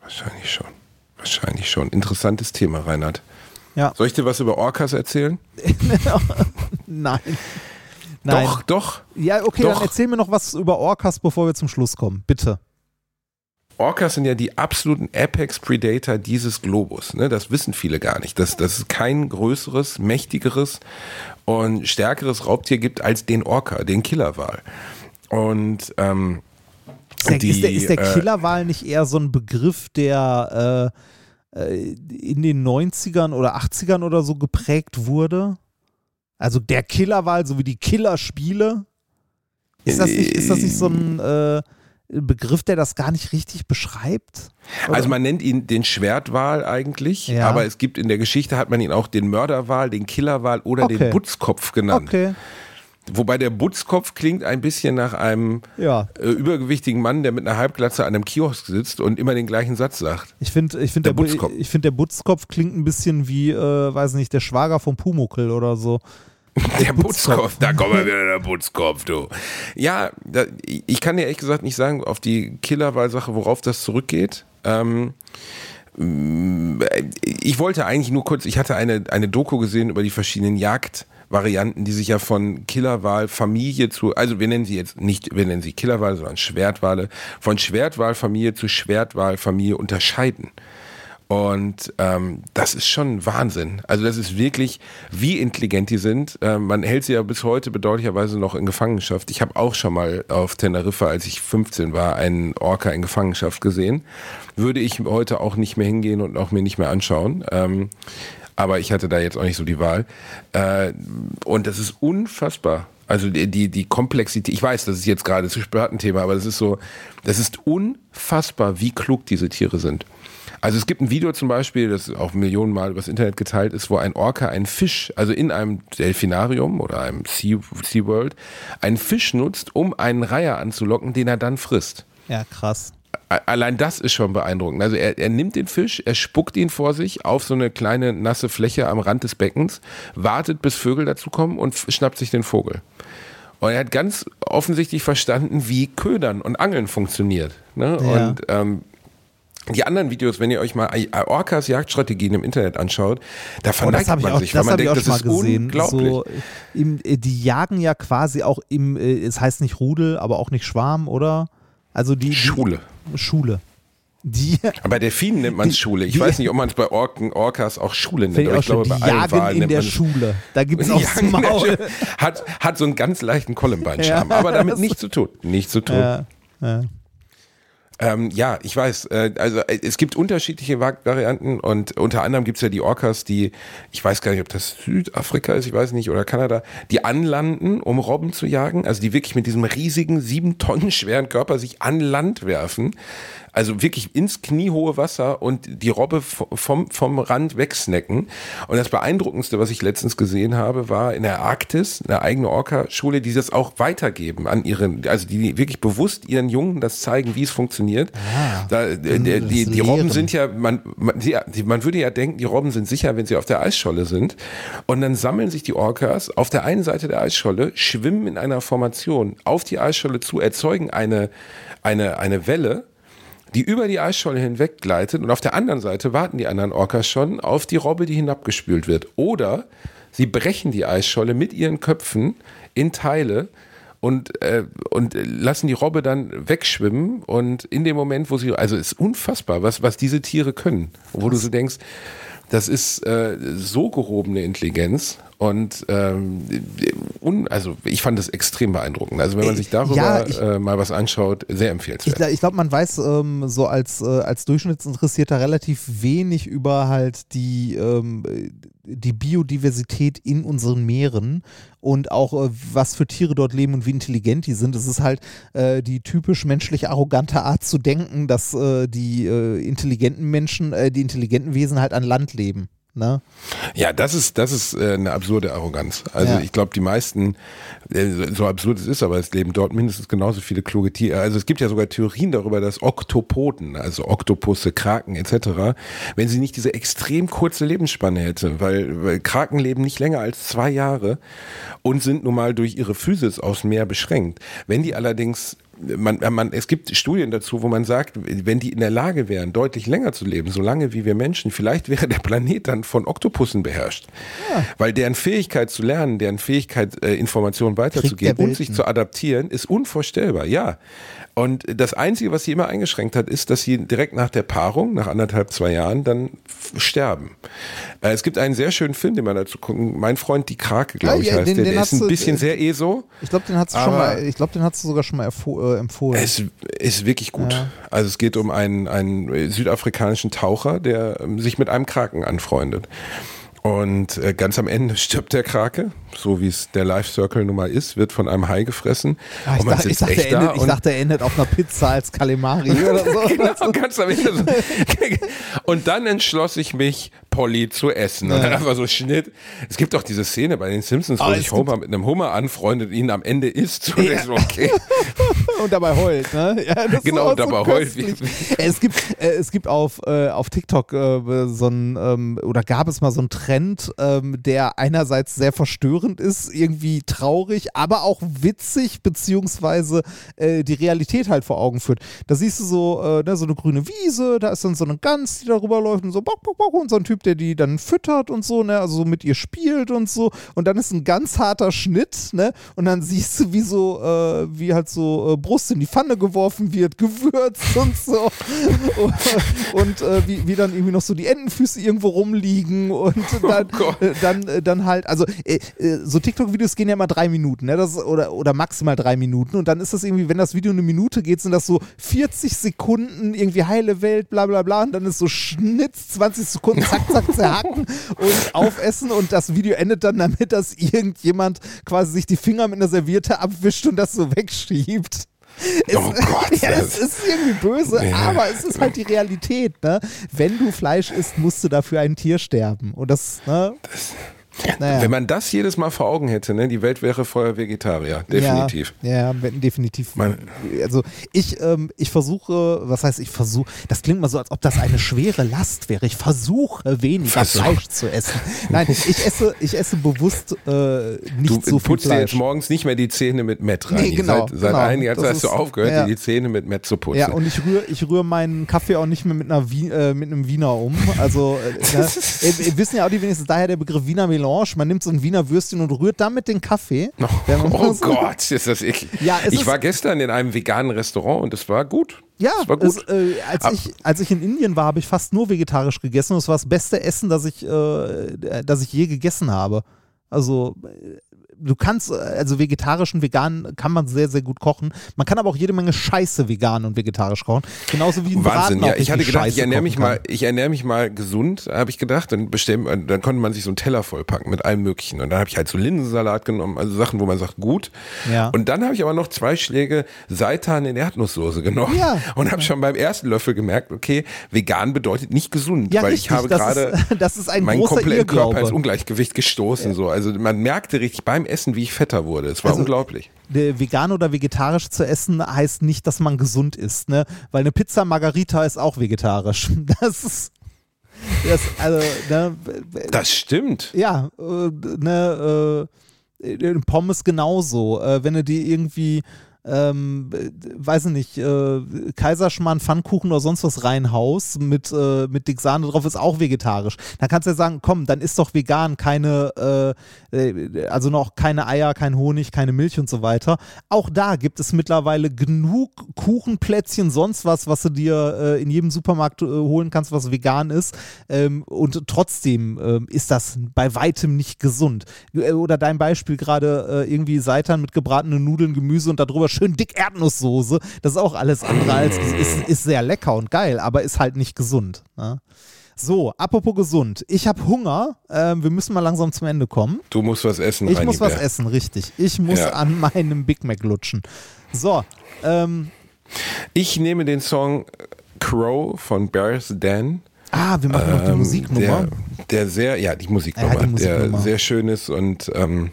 Wahrscheinlich schon. Wahrscheinlich schon. Interessantes Thema, Reinhard. Ja. Soll ich dir was über Orcas erzählen? [laughs] Nein. Nein. Doch, doch. Ja, okay, Doch. dann erzähl mir noch was über Orcas, bevor wir zum Schluss kommen. Bitte. Orcas sind ja die absoluten Apex Predator dieses Globus. Ne? Das wissen viele gar nicht. Dass, dass es kein größeres, mächtigeres und stärkeres Raubtier gibt als den Orca, den Killerwal. Und ähm, Ist der, die, ist der, ist der äh, Killerwal nicht eher so ein Begriff, der äh, äh, in den 90ern oder 80ern oder so geprägt wurde? Also der Killerwal, so wie die Killerspiele? Ist das nicht, ist das nicht so ein äh, Begriff, der das gar nicht richtig beschreibt? Oder? Also man nennt ihn den Schwertwal eigentlich, Ja. aber es gibt in der Geschichte hat man ihn auch den Mörderwal, den Killerwal oder Okay. den Butzkopf genannt. okay, Wobei der Butzkopf klingt ein bisschen nach einem ja. äh, übergewichtigen Mann, der mit einer Halbglatze an einem Kiosk sitzt und immer den gleichen Satz sagt. Ich finde, ich find Der der, Bu- Butzkopf. ich find, der Butzkopf klingt ein bisschen wie, äh, weiß nicht, der Schwager vom Pumuckel oder so. [laughs] Der Butzkopf, da kommt mal wieder der Butzkopf, du. Ja, da, ich kann dir ehrlich gesagt nicht sagen, auf die Killerwahl-Sache, worauf das zurückgeht. Ähm, mm, ich wollte eigentlich nur kurz, ich hatte eine, eine Doku gesehen über die verschiedenen Jagdvarianten, die sich ja von Killerwahl-Familie zu, also wir nennen sie jetzt nicht, wir nennen sie Killerwahl, sondern Schwertwale, von Schwertwahlfamilie zu Schwertwahlfamilie unterscheiden. Und ähm, das ist schon Wahnsinn. Also das ist wirklich, wie intelligent die sind. Ähm, man hält sie ja bis heute bedauerlicherweise noch in Gefangenschaft. Ich habe auch schon mal auf Teneriffa, als ich 15 war, einen Orca in Gefangenschaft gesehen. Würde ich heute auch nicht mehr hingehen und auch mir nicht mehr anschauen. Ähm, aber ich hatte da jetzt auch nicht so die Wahl. Äh, und das ist unfassbar. Also die, die, die Komplexität, ich weiß, das ist jetzt gerade zu spät ein Thema, aber das ist so, das ist unfassbar, wie klug diese Tiere sind. Also es gibt ein Video zum Beispiel, das auch Millionenmal übers Internet geteilt ist, wo ein Orca einen Fisch, also in einem Delfinarium oder einem Sea, SeaWorld, einen Fisch nutzt, um einen Reiher anzulocken, den er dann frisst. Ja, krass. Allein das ist schon beeindruckend. Also er, er nimmt den Fisch, er spuckt ihn vor sich auf so eine kleine nasse Fläche am Rand des Beckens, wartet, bis Vögel dazukommen und f- schnappt sich den Vogel. Und er hat ganz offensichtlich verstanden, wie Ködern und Angeln funktioniert. Ne? Ja. Und ähm, die anderen Videos, wenn ihr euch mal Orcas Jagdstrategien im Internet anschaut, da Oh, verneigt ich man auch, sich, weil man denkt, das ist gesehen. unglaublich. So, im, äh, die jagen ja quasi auch im, äh, es heißt nicht Rudel, aber auch nicht Schwarm, oder? Also die, die Schule. Schule. Die, Aber Delfinen nennt man es Schule. Ich die- weiß nicht, ob man es bei Orken, Orcas auch Schule nennt, aber ich glaube, auch bei allen in nennt der man es Schule. Da gibt es [laughs] der Maul. Schule. hat, hat so einen ganz leichten Columbine-Charme, Ja. aber damit [laughs] nichts zu tun. Nichts zu tun. Ja, ja. Ähm, ja, ich weiß. Äh, also äh, es gibt unterschiedliche Va- Varianten und unter anderem gibt's ja die Orcas, die, ich weiß gar nicht, ob das Südafrika ist, ich weiß nicht, oder Kanada, die anlanden, um Robben zu jagen. Also die wirklich mit diesem riesigen, sieben Tonnen schweren Körper sich an Land werfen. Also wirklich ins kniehohe Wasser und die Robbe vom, vom Rand wegsnacken. Und das Beeindruckendste, was ich letztens gesehen habe, war in der Arktis eine eigene Orca-Schule, die das auch weitergeben an ihren, also die wirklich bewusst ihren Jungen das zeigen, wie es funktioniert. Da, äh, die, die, die, Robben sind ja, man, man, die, man würde ja denken, die Robben sind sicher, wenn sie auf der Eisscholle sind. Und dann sammeln sich die Orcas auf der einen Seite der Eisscholle, schwimmen in einer Formation auf die Eisscholle zu, erzeugen eine, eine, eine Welle, die über die Eisscholle hinweg gleitet und auf der anderen Seite warten die anderen Orcas schon auf die Robbe, die hinabgespült wird. Oder sie brechen die Eisscholle mit ihren Köpfen in Teile und, äh, und lassen die Robbe dann wegschwimmen. Und in dem Moment, wo sie, also ist unfassbar, was, was diese Tiere können, wo du so denkst, das ist äh, so gehobene Intelligenz und ähm, un, also ich fand das extrem beeindruckend. Also wenn man sich darüber Ja, ich- äh, mal was anschaut, sehr Ich, empfehlenswert. gla- ich glaube, man weiß ähm, so als, äh, als Durchschnittsinteressierter relativ wenig über halt die, ähm, die Biodiversität in unseren Meeren und auch äh, was für Tiere dort leben und wie intelligent die sind. Es ist halt äh, die typisch menschlich arrogante Art zu denken, dass äh, die äh, intelligenten Menschen, äh, die intelligenten Wesen halt an Land leben. Ne? Ja, das ist, das ist äh, eine absurde Arroganz. Also Ja. ich glaube, die meisten, äh, so absurd es ist, aber es leben dort mindestens genauso viele kluge Tiere. Also es gibt ja sogar Theorien darüber, dass Oktopoden, also Oktopusse, Kraken etc., wenn sie nicht diese extrem kurze Lebensspanne hätte, weil, weil Kraken leben nicht länger als zwei Jahre und sind nun mal durch ihre Physis aufs Meer beschränkt. Wenn die allerdings man, man, es gibt Studien dazu, wo man sagt, wenn die in der Lage wären, deutlich länger zu leben, so lange wie wir Menschen, vielleicht wäre der Planet dann von Oktopussen beherrscht. Weil deren Fähigkeit zu lernen, deren Fähigkeit, äh, Informationen weiterzugeben und sich zu adaptieren, ist unvorstellbar, ja. Und das Einzige, was sie immer eingeschränkt hat, ist, dass sie direkt nach der Paarung, nach anderthalb, zwei Jahren, dann sterben. Äh, es gibt einen sehr schönen Film, den man dazu gucken, mein Freund die Krake, glaube Ah, ich, ja, heißt den- der. den Der ist ein du- bisschen sehr ESO. Ich glaube, den hast du schon mal, ich glaube, den hast du sogar schon mal äh, empfohlen. Es ist wirklich gut. Also es geht um einen, einen südafrikanischen Taucher, der ähm, sich mit einem Kraken anfreundet. Und äh, ganz am Ende stirbt der Krake, so wie es der Life Circle nun mal ist, wird von einem Hai gefressen. Ah, ich, dachte, ich, dachte, er endet, ich dachte, er endet auf einer Pizza als Calamari oder [laughs] so. genau, ganz am Ende so. [laughs] Und dann entschloss ich mich, Polly zu essen. Und dann einfach so Schnitt. Es gibt auch diese Szene bei den Simpsons, wo Ah, sich Homer mit einem Hummer anfreundet und ihn am Ende isst. Und ich so, okay. [laughs] und dabei heult, ne? Ja, Genau, und dabei heult. köstlich. Äh, es gibt, äh, es gibt auf, äh, auf TikTok äh, so ein, ähm, oder gab es mal so einen Trend, ähm, der einerseits sehr verstörend ist, irgendwie traurig, aber auch witzig, beziehungsweise äh, die Realität halt vor Augen führt. Da siehst du so, äh, ne, so eine grüne Wiese, da ist dann so eine Gans, die darüber läuft und so bock, bock, bock und so ein Typ, der die dann füttert und so, ne, also so mit ihr spielt und so. Und dann ist ein ganz harter Schnitt, ne? Und dann siehst du, wie so, äh, wie halt so äh, Brust in die Pfanne geworfen wird, [laughs] gewürzt und so. [laughs] und äh, wie, wie dann irgendwie noch so die Entenfüße irgendwo rumliegen und dann, äh, dann, äh, dann halt, also äh, äh, so TikTok-Videos gehen ja immer drei Minuten, ne? Das, oder, oder maximal drei Minuten. Und dann ist das irgendwie, wenn das Video eine Minute geht, sind das so 40 Sekunden, irgendwie heile Welt, bla bla bla. Und dann ist so Schnitz, 20 Sekunden, zack, zack, zerhacken und aufessen. Und das Video endet dann damit, dass irgendjemand quasi sich die Finger mit einer Serviette abwischt und das so wegschiebt. Es, Oh Gott, [laughs] ja, das- es ist irgendwie böse, Ja. aber es ist halt die Realität. Ne? Wenn du Fleisch isst, musst du dafür ein Tier sterben. Und das, ne? Naja. Wenn man das jedes Mal vor Augen hätte, ne, die Welt wäre vorher Vegetarier. Definitiv. Ja, ja definitiv. Man- also ich, ähm, ich versuche, was heißt ich versuche, das klingt mal so, als ob das eine schwere Last wäre. Ich versuche weniger Versuch. Fleisch zu essen. Nein, ich esse, ich esse bewusst äh, nicht Du so viel putzt dir jetzt Fleisch. morgens nicht mehr die Zähne mit Met rein. Nee, genau, Seit, seit genau. einiger Zeit hast du aufgehört, ja. dir die Zähne mit Met zu putzen. Ja, und ich rühre ich rühr meinen Kaffee auch nicht mehr mit, einer Wie, äh, mit einem Wiener um. Also, äh, ne? [laughs] ihr, ihr wissen ja auch die wenigstens daher der Begriff Wiener Melange. Man nimmt so ein Wiener Würstchen und rührt damit den Kaffee. [laughs] Oh, oh so- Gott, ist das eklig. Ja, ich war gestern in einem veganen Restaurant und es war gut. Ja, es war gut. Es, äh, als, Ab- ich, als ich in Indien war, habe ich fast nur vegetarisch gegessen und es war das beste Essen, das ich, äh, das ich je gegessen habe. Also äh, du kannst, äh, also vegetarisch und vegan kann man sehr, sehr gut kochen. Man kann aber auch jede Menge Scheiße vegan und vegetarisch kochen. Genauso wie ein Wahnsinn, Braten ja. Ich hatte gedacht, ich ernähre mich kann. mal, ich ernähre mich mal gesund, habe ich gedacht. Dann bestellen, dann konnte man sich so einen Teller vollpacken mit allem Möglichen. Und dann habe ich halt so Linsensalat genommen, also Sachen, wo man sagt, gut. Ja. Und dann habe ich aber noch zwei Schläge Seitan in Erdnusssoße genommen. Ja. Und habe schon beim ersten Löffel gemerkt, okay, vegan bedeutet nicht gesund, Ja, weil richtig, ich habe das gerade [laughs] das ist ein kompletten Körper ins Ungleichgewicht gestoßen. So. Also man merkte richtig beim Essen, wie ich fetter wurde. Es war Also- unglaublich. Vegan oder vegetarisch zu essen heißt nicht, dass man gesund ist, ne? Weil eine Pizza Margarita ist auch vegetarisch. [laughs] Das ist. Das, also, ne, Das stimmt. ja, äh, ne, äh, Pommes genauso. Äh, wenn du dir irgendwie, ähm, äh, weiß ich nicht, äh, Kaiserschmarrn, Pfannkuchen oder sonst was reinhaust mit, äh, mit dick Sahne drauf, ist auch vegetarisch. Dann kannst du ja sagen, komm, dann ist doch vegan, keine, äh, äh, also noch keine Eier, kein Honig, keine Milch und so weiter. Auch da gibt es mittlerweile genug Kuchenplätzchen, sonst was, was du dir äh, in jedem Supermarkt äh, holen kannst, was vegan ist. Ähm, und trotzdem ähm, ist das bei weitem nicht gesund. Oder dein Beispiel gerade irgendwie Seitan mit gebratenen Nudeln, Gemüse und darüber schön dick Erdnusssoße. Das ist auch alles andere als ist, ist sehr lecker und geil, aber ist halt nicht gesund. Ne? So, apropos gesund. Ich habe Hunger. Ähm, wir müssen mal langsam zum Ende kommen. Du musst was essen, Ich Reini muss was Bär. essen, richtig. Ich muss Ja. an meinem Big Mac lutschen. So, ähm, Ich nehme den Song Crow von Bears Den. ah, wir machen noch die Ähm, Musiknummer. Der, der sehr, ja, die Musiknummer, Ja, die Musiknummer. der sehr schön ist und ähm,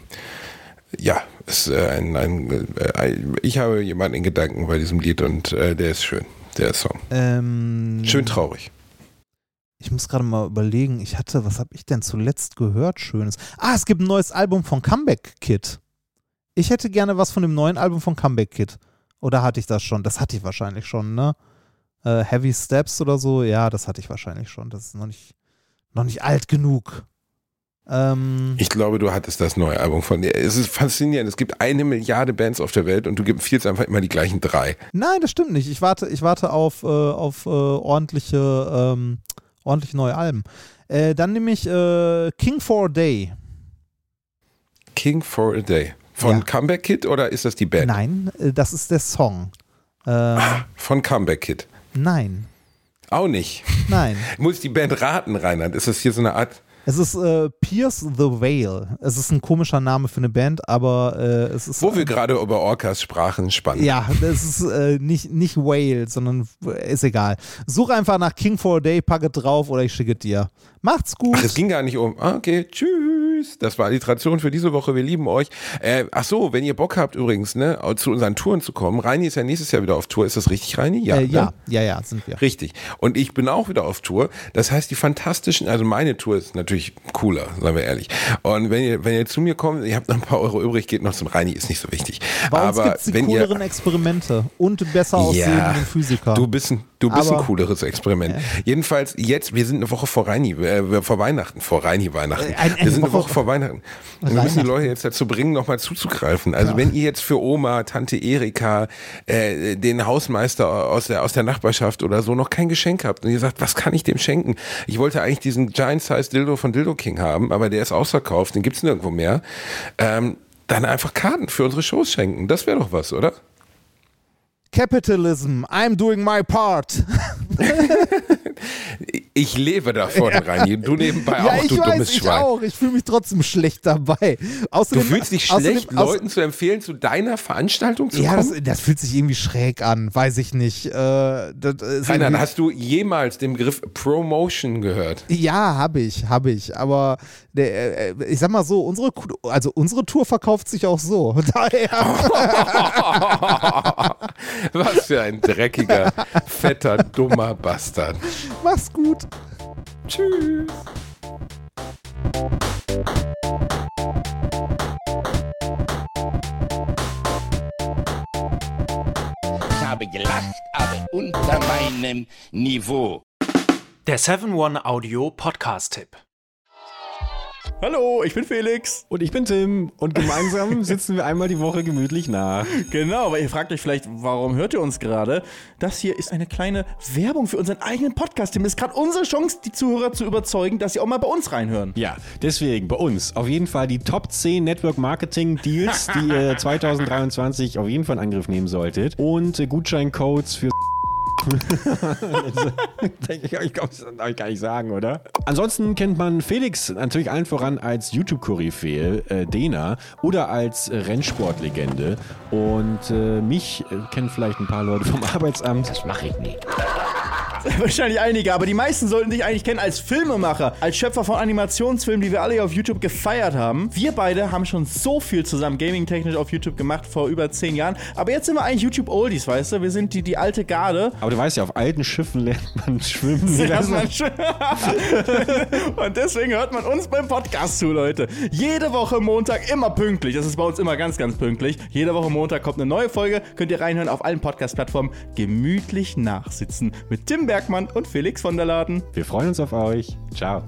ja, ist äh, ein, ein, äh, ich habe jemanden in Gedanken bei diesem Lied und äh, der ist schön, der Song. Ähm, Schön traurig. Ich muss gerade mal überlegen, ich hatte, was habe ich denn zuletzt gehört, Schönes? Ah, es gibt ein neues Album von Comeback Kid. Ich hätte gerne was von dem neuen Album von Comeback Kid. Oder hatte ich das schon? Das hatte ich wahrscheinlich schon, ne? Äh, Heavy Steps oder so, ja, das hatte ich wahrscheinlich schon. Das ist noch nicht, noch nicht alt genug. Ähm, Ich glaube, du hattest das neue Album von dir. Es ist faszinierend. Es gibt eine Milliarde Bands auf der Welt und du empfiehlst einfach immer die gleichen drei. nein, das stimmt nicht. Ich warte, ich warte auf, äh, auf äh, ordentliche, ähm, ordentliche neue Alben. Äh, dann nehme ich äh, King for a Day. King for a Day. Von Ja. Comeback Kid oder ist das die Band? Nein, äh, das ist der Song. Ähm, Von Comeback Kid. nein, Auch nicht. nein. Muss ich die Band raten, Reinhard? Ist das hier so eine Art. Es ist äh, Pierce the Veil. Es ist ein komischer Name für eine Band, aber äh, es ist. Wo wir gerade über Orcas sprachen, spannend. ja, es ist äh, nicht, nicht Whale, sondern äh, ist egal. Such einfach nach King for a Day, pack es drauf oder ich schicke dir. Macht's gut. Ach, es ging gar nicht um. Ah, Okay, tschüss. Das war die Tradition für diese Woche. Wir lieben euch. Äh, ach so, wenn ihr Bock habt übrigens, ne, zu unseren Touren zu kommen. Reini ist ja nächstes Jahr wieder auf Tour. Ist das richtig, Reini? Ja. äh, ne? ja, ja, ja, sind wir. Richtig. Und ich bin auch wieder auf Tour. Das heißt, die fantastischen, also meine Tour ist natürlich cooler, sagen wir ehrlich. Und wenn ihr, wenn ihr zu mir kommt, ihr habt noch ein paar Euro übrig, geht noch zum Reini, ist nicht so wichtig. Bei uns Aber gibt's die wenn ihr, cooleren Experimente und besser aussehenden Physiker. Du bist ein, du bist Aber- ein cooleres Experiment. Jedenfalls jetzt, wir sind eine Woche vor Reini, äh, vor Weihnachten, vor Reini Weihnachten. Äh, ein- eine wir sind eine Woche- Woche vor Weihnachten. Und wir müssen die. Leute jetzt dazu bringen, nochmal zuzugreifen. Also wenn ihr jetzt für Oma, Tante Erika, äh, den Hausmeister aus der, aus der Nachbarschaft oder so noch kein Geschenk habt und ihr sagt, was kann ich dem schenken? Ich wollte eigentlich diesen Giant Size Dildo von Dildo King haben, aber der ist ausverkauft, den gibt's nirgendwo mehr. Ähm, dann einfach Karten für unsere Shows schenken. Das wäre doch was, oder? Capitalism, I'm doing my part. [laughs] Ich lebe davon, Reini. Du nebenbei ja, auch, ich du weiß, dummes ich Schwein. auch. Ich fühle mich trotzdem schlecht dabei. Du Außerdem, fühlst dich außerdem- schlecht, aus- Leuten zu empfehlen, zu deiner Veranstaltung zu Ja, das, kommen? das fühlt sich irgendwie schräg an, weiß ich nicht. Äh, das irgendwie- hast du jemals den Begriff Promotion gehört? ja, habe ich, habe ich. Aber der, äh, ich sag mal so, unsere, also unsere Tour verkauft sich auch so. [laughs] Daher, [laughs] Was für ein dreckiger, fetter, dummer Bastard. mach's gut. Tschüss. Ich habe gelacht, aber unter meinem Niveau. Der 7-One Audio Podcast-Tipp. Hallo, ich bin Felix. Und ich bin Tim und gemeinsam [laughs] sitzen wir einmal die Woche gemütlich nach. Genau, aber ihr fragt euch vielleicht, warum hört ihr uns gerade? Das hier ist eine kleine Werbung für unseren eigenen Podcast. Tim, ist gerade unsere Chance, die Zuhörer zu überzeugen, dass sie auch mal bei uns reinhören. Ja, deswegen bei uns auf jeden Fall die Top 10 Network Marketing Deals, die ihr [laughs] 2023 auf jeden Fall in Angriff nehmen solltet. Und äh, Gutscheincodes für [laughs] [laughs] ich glaube, das darf ich gar nicht sagen, oder? Ansonsten kennt man Felix natürlich allen voran als YouTube-Koryphäe, äh, Dena, oder als äh, Rennsportlegende. Und äh, mich äh, kennen vielleicht ein paar Leute vom [laughs] Arbeitsamt. Das mache ich nie. [laughs] Wahrscheinlich einige, aber die meisten sollten dich eigentlich kennen als Filmemacher, als Schöpfer von Animationsfilmen, die wir alle hier auf YouTube gefeiert haben. Wir beide haben schon so viel zusammen gaming-technisch auf YouTube gemacht vor über zehn Jahren. Aber jetzt sind wir eigentlich YouTube-Oldies, weißt du? Wir sind die, die alte Garde. Aber du weißt ja, auf alten Schiffen lernt man schwimmen. [laughs] Lernt man schon. [laughs] Und deswegen hört man uns beim Podcast zu, Leute. Jede Woche Montag immer pünktlich. Das ist bei uns immer ganz, ganz pünktlich. Jede Woche Montag kommt eine neue Folge. Könnt ihr reinhören auf allen Podcast-Plattformen. Gemütlich nachsitzen mit Tim Bergmann und Felix von der Laden. Wir freuen uns auf euch. Ciao.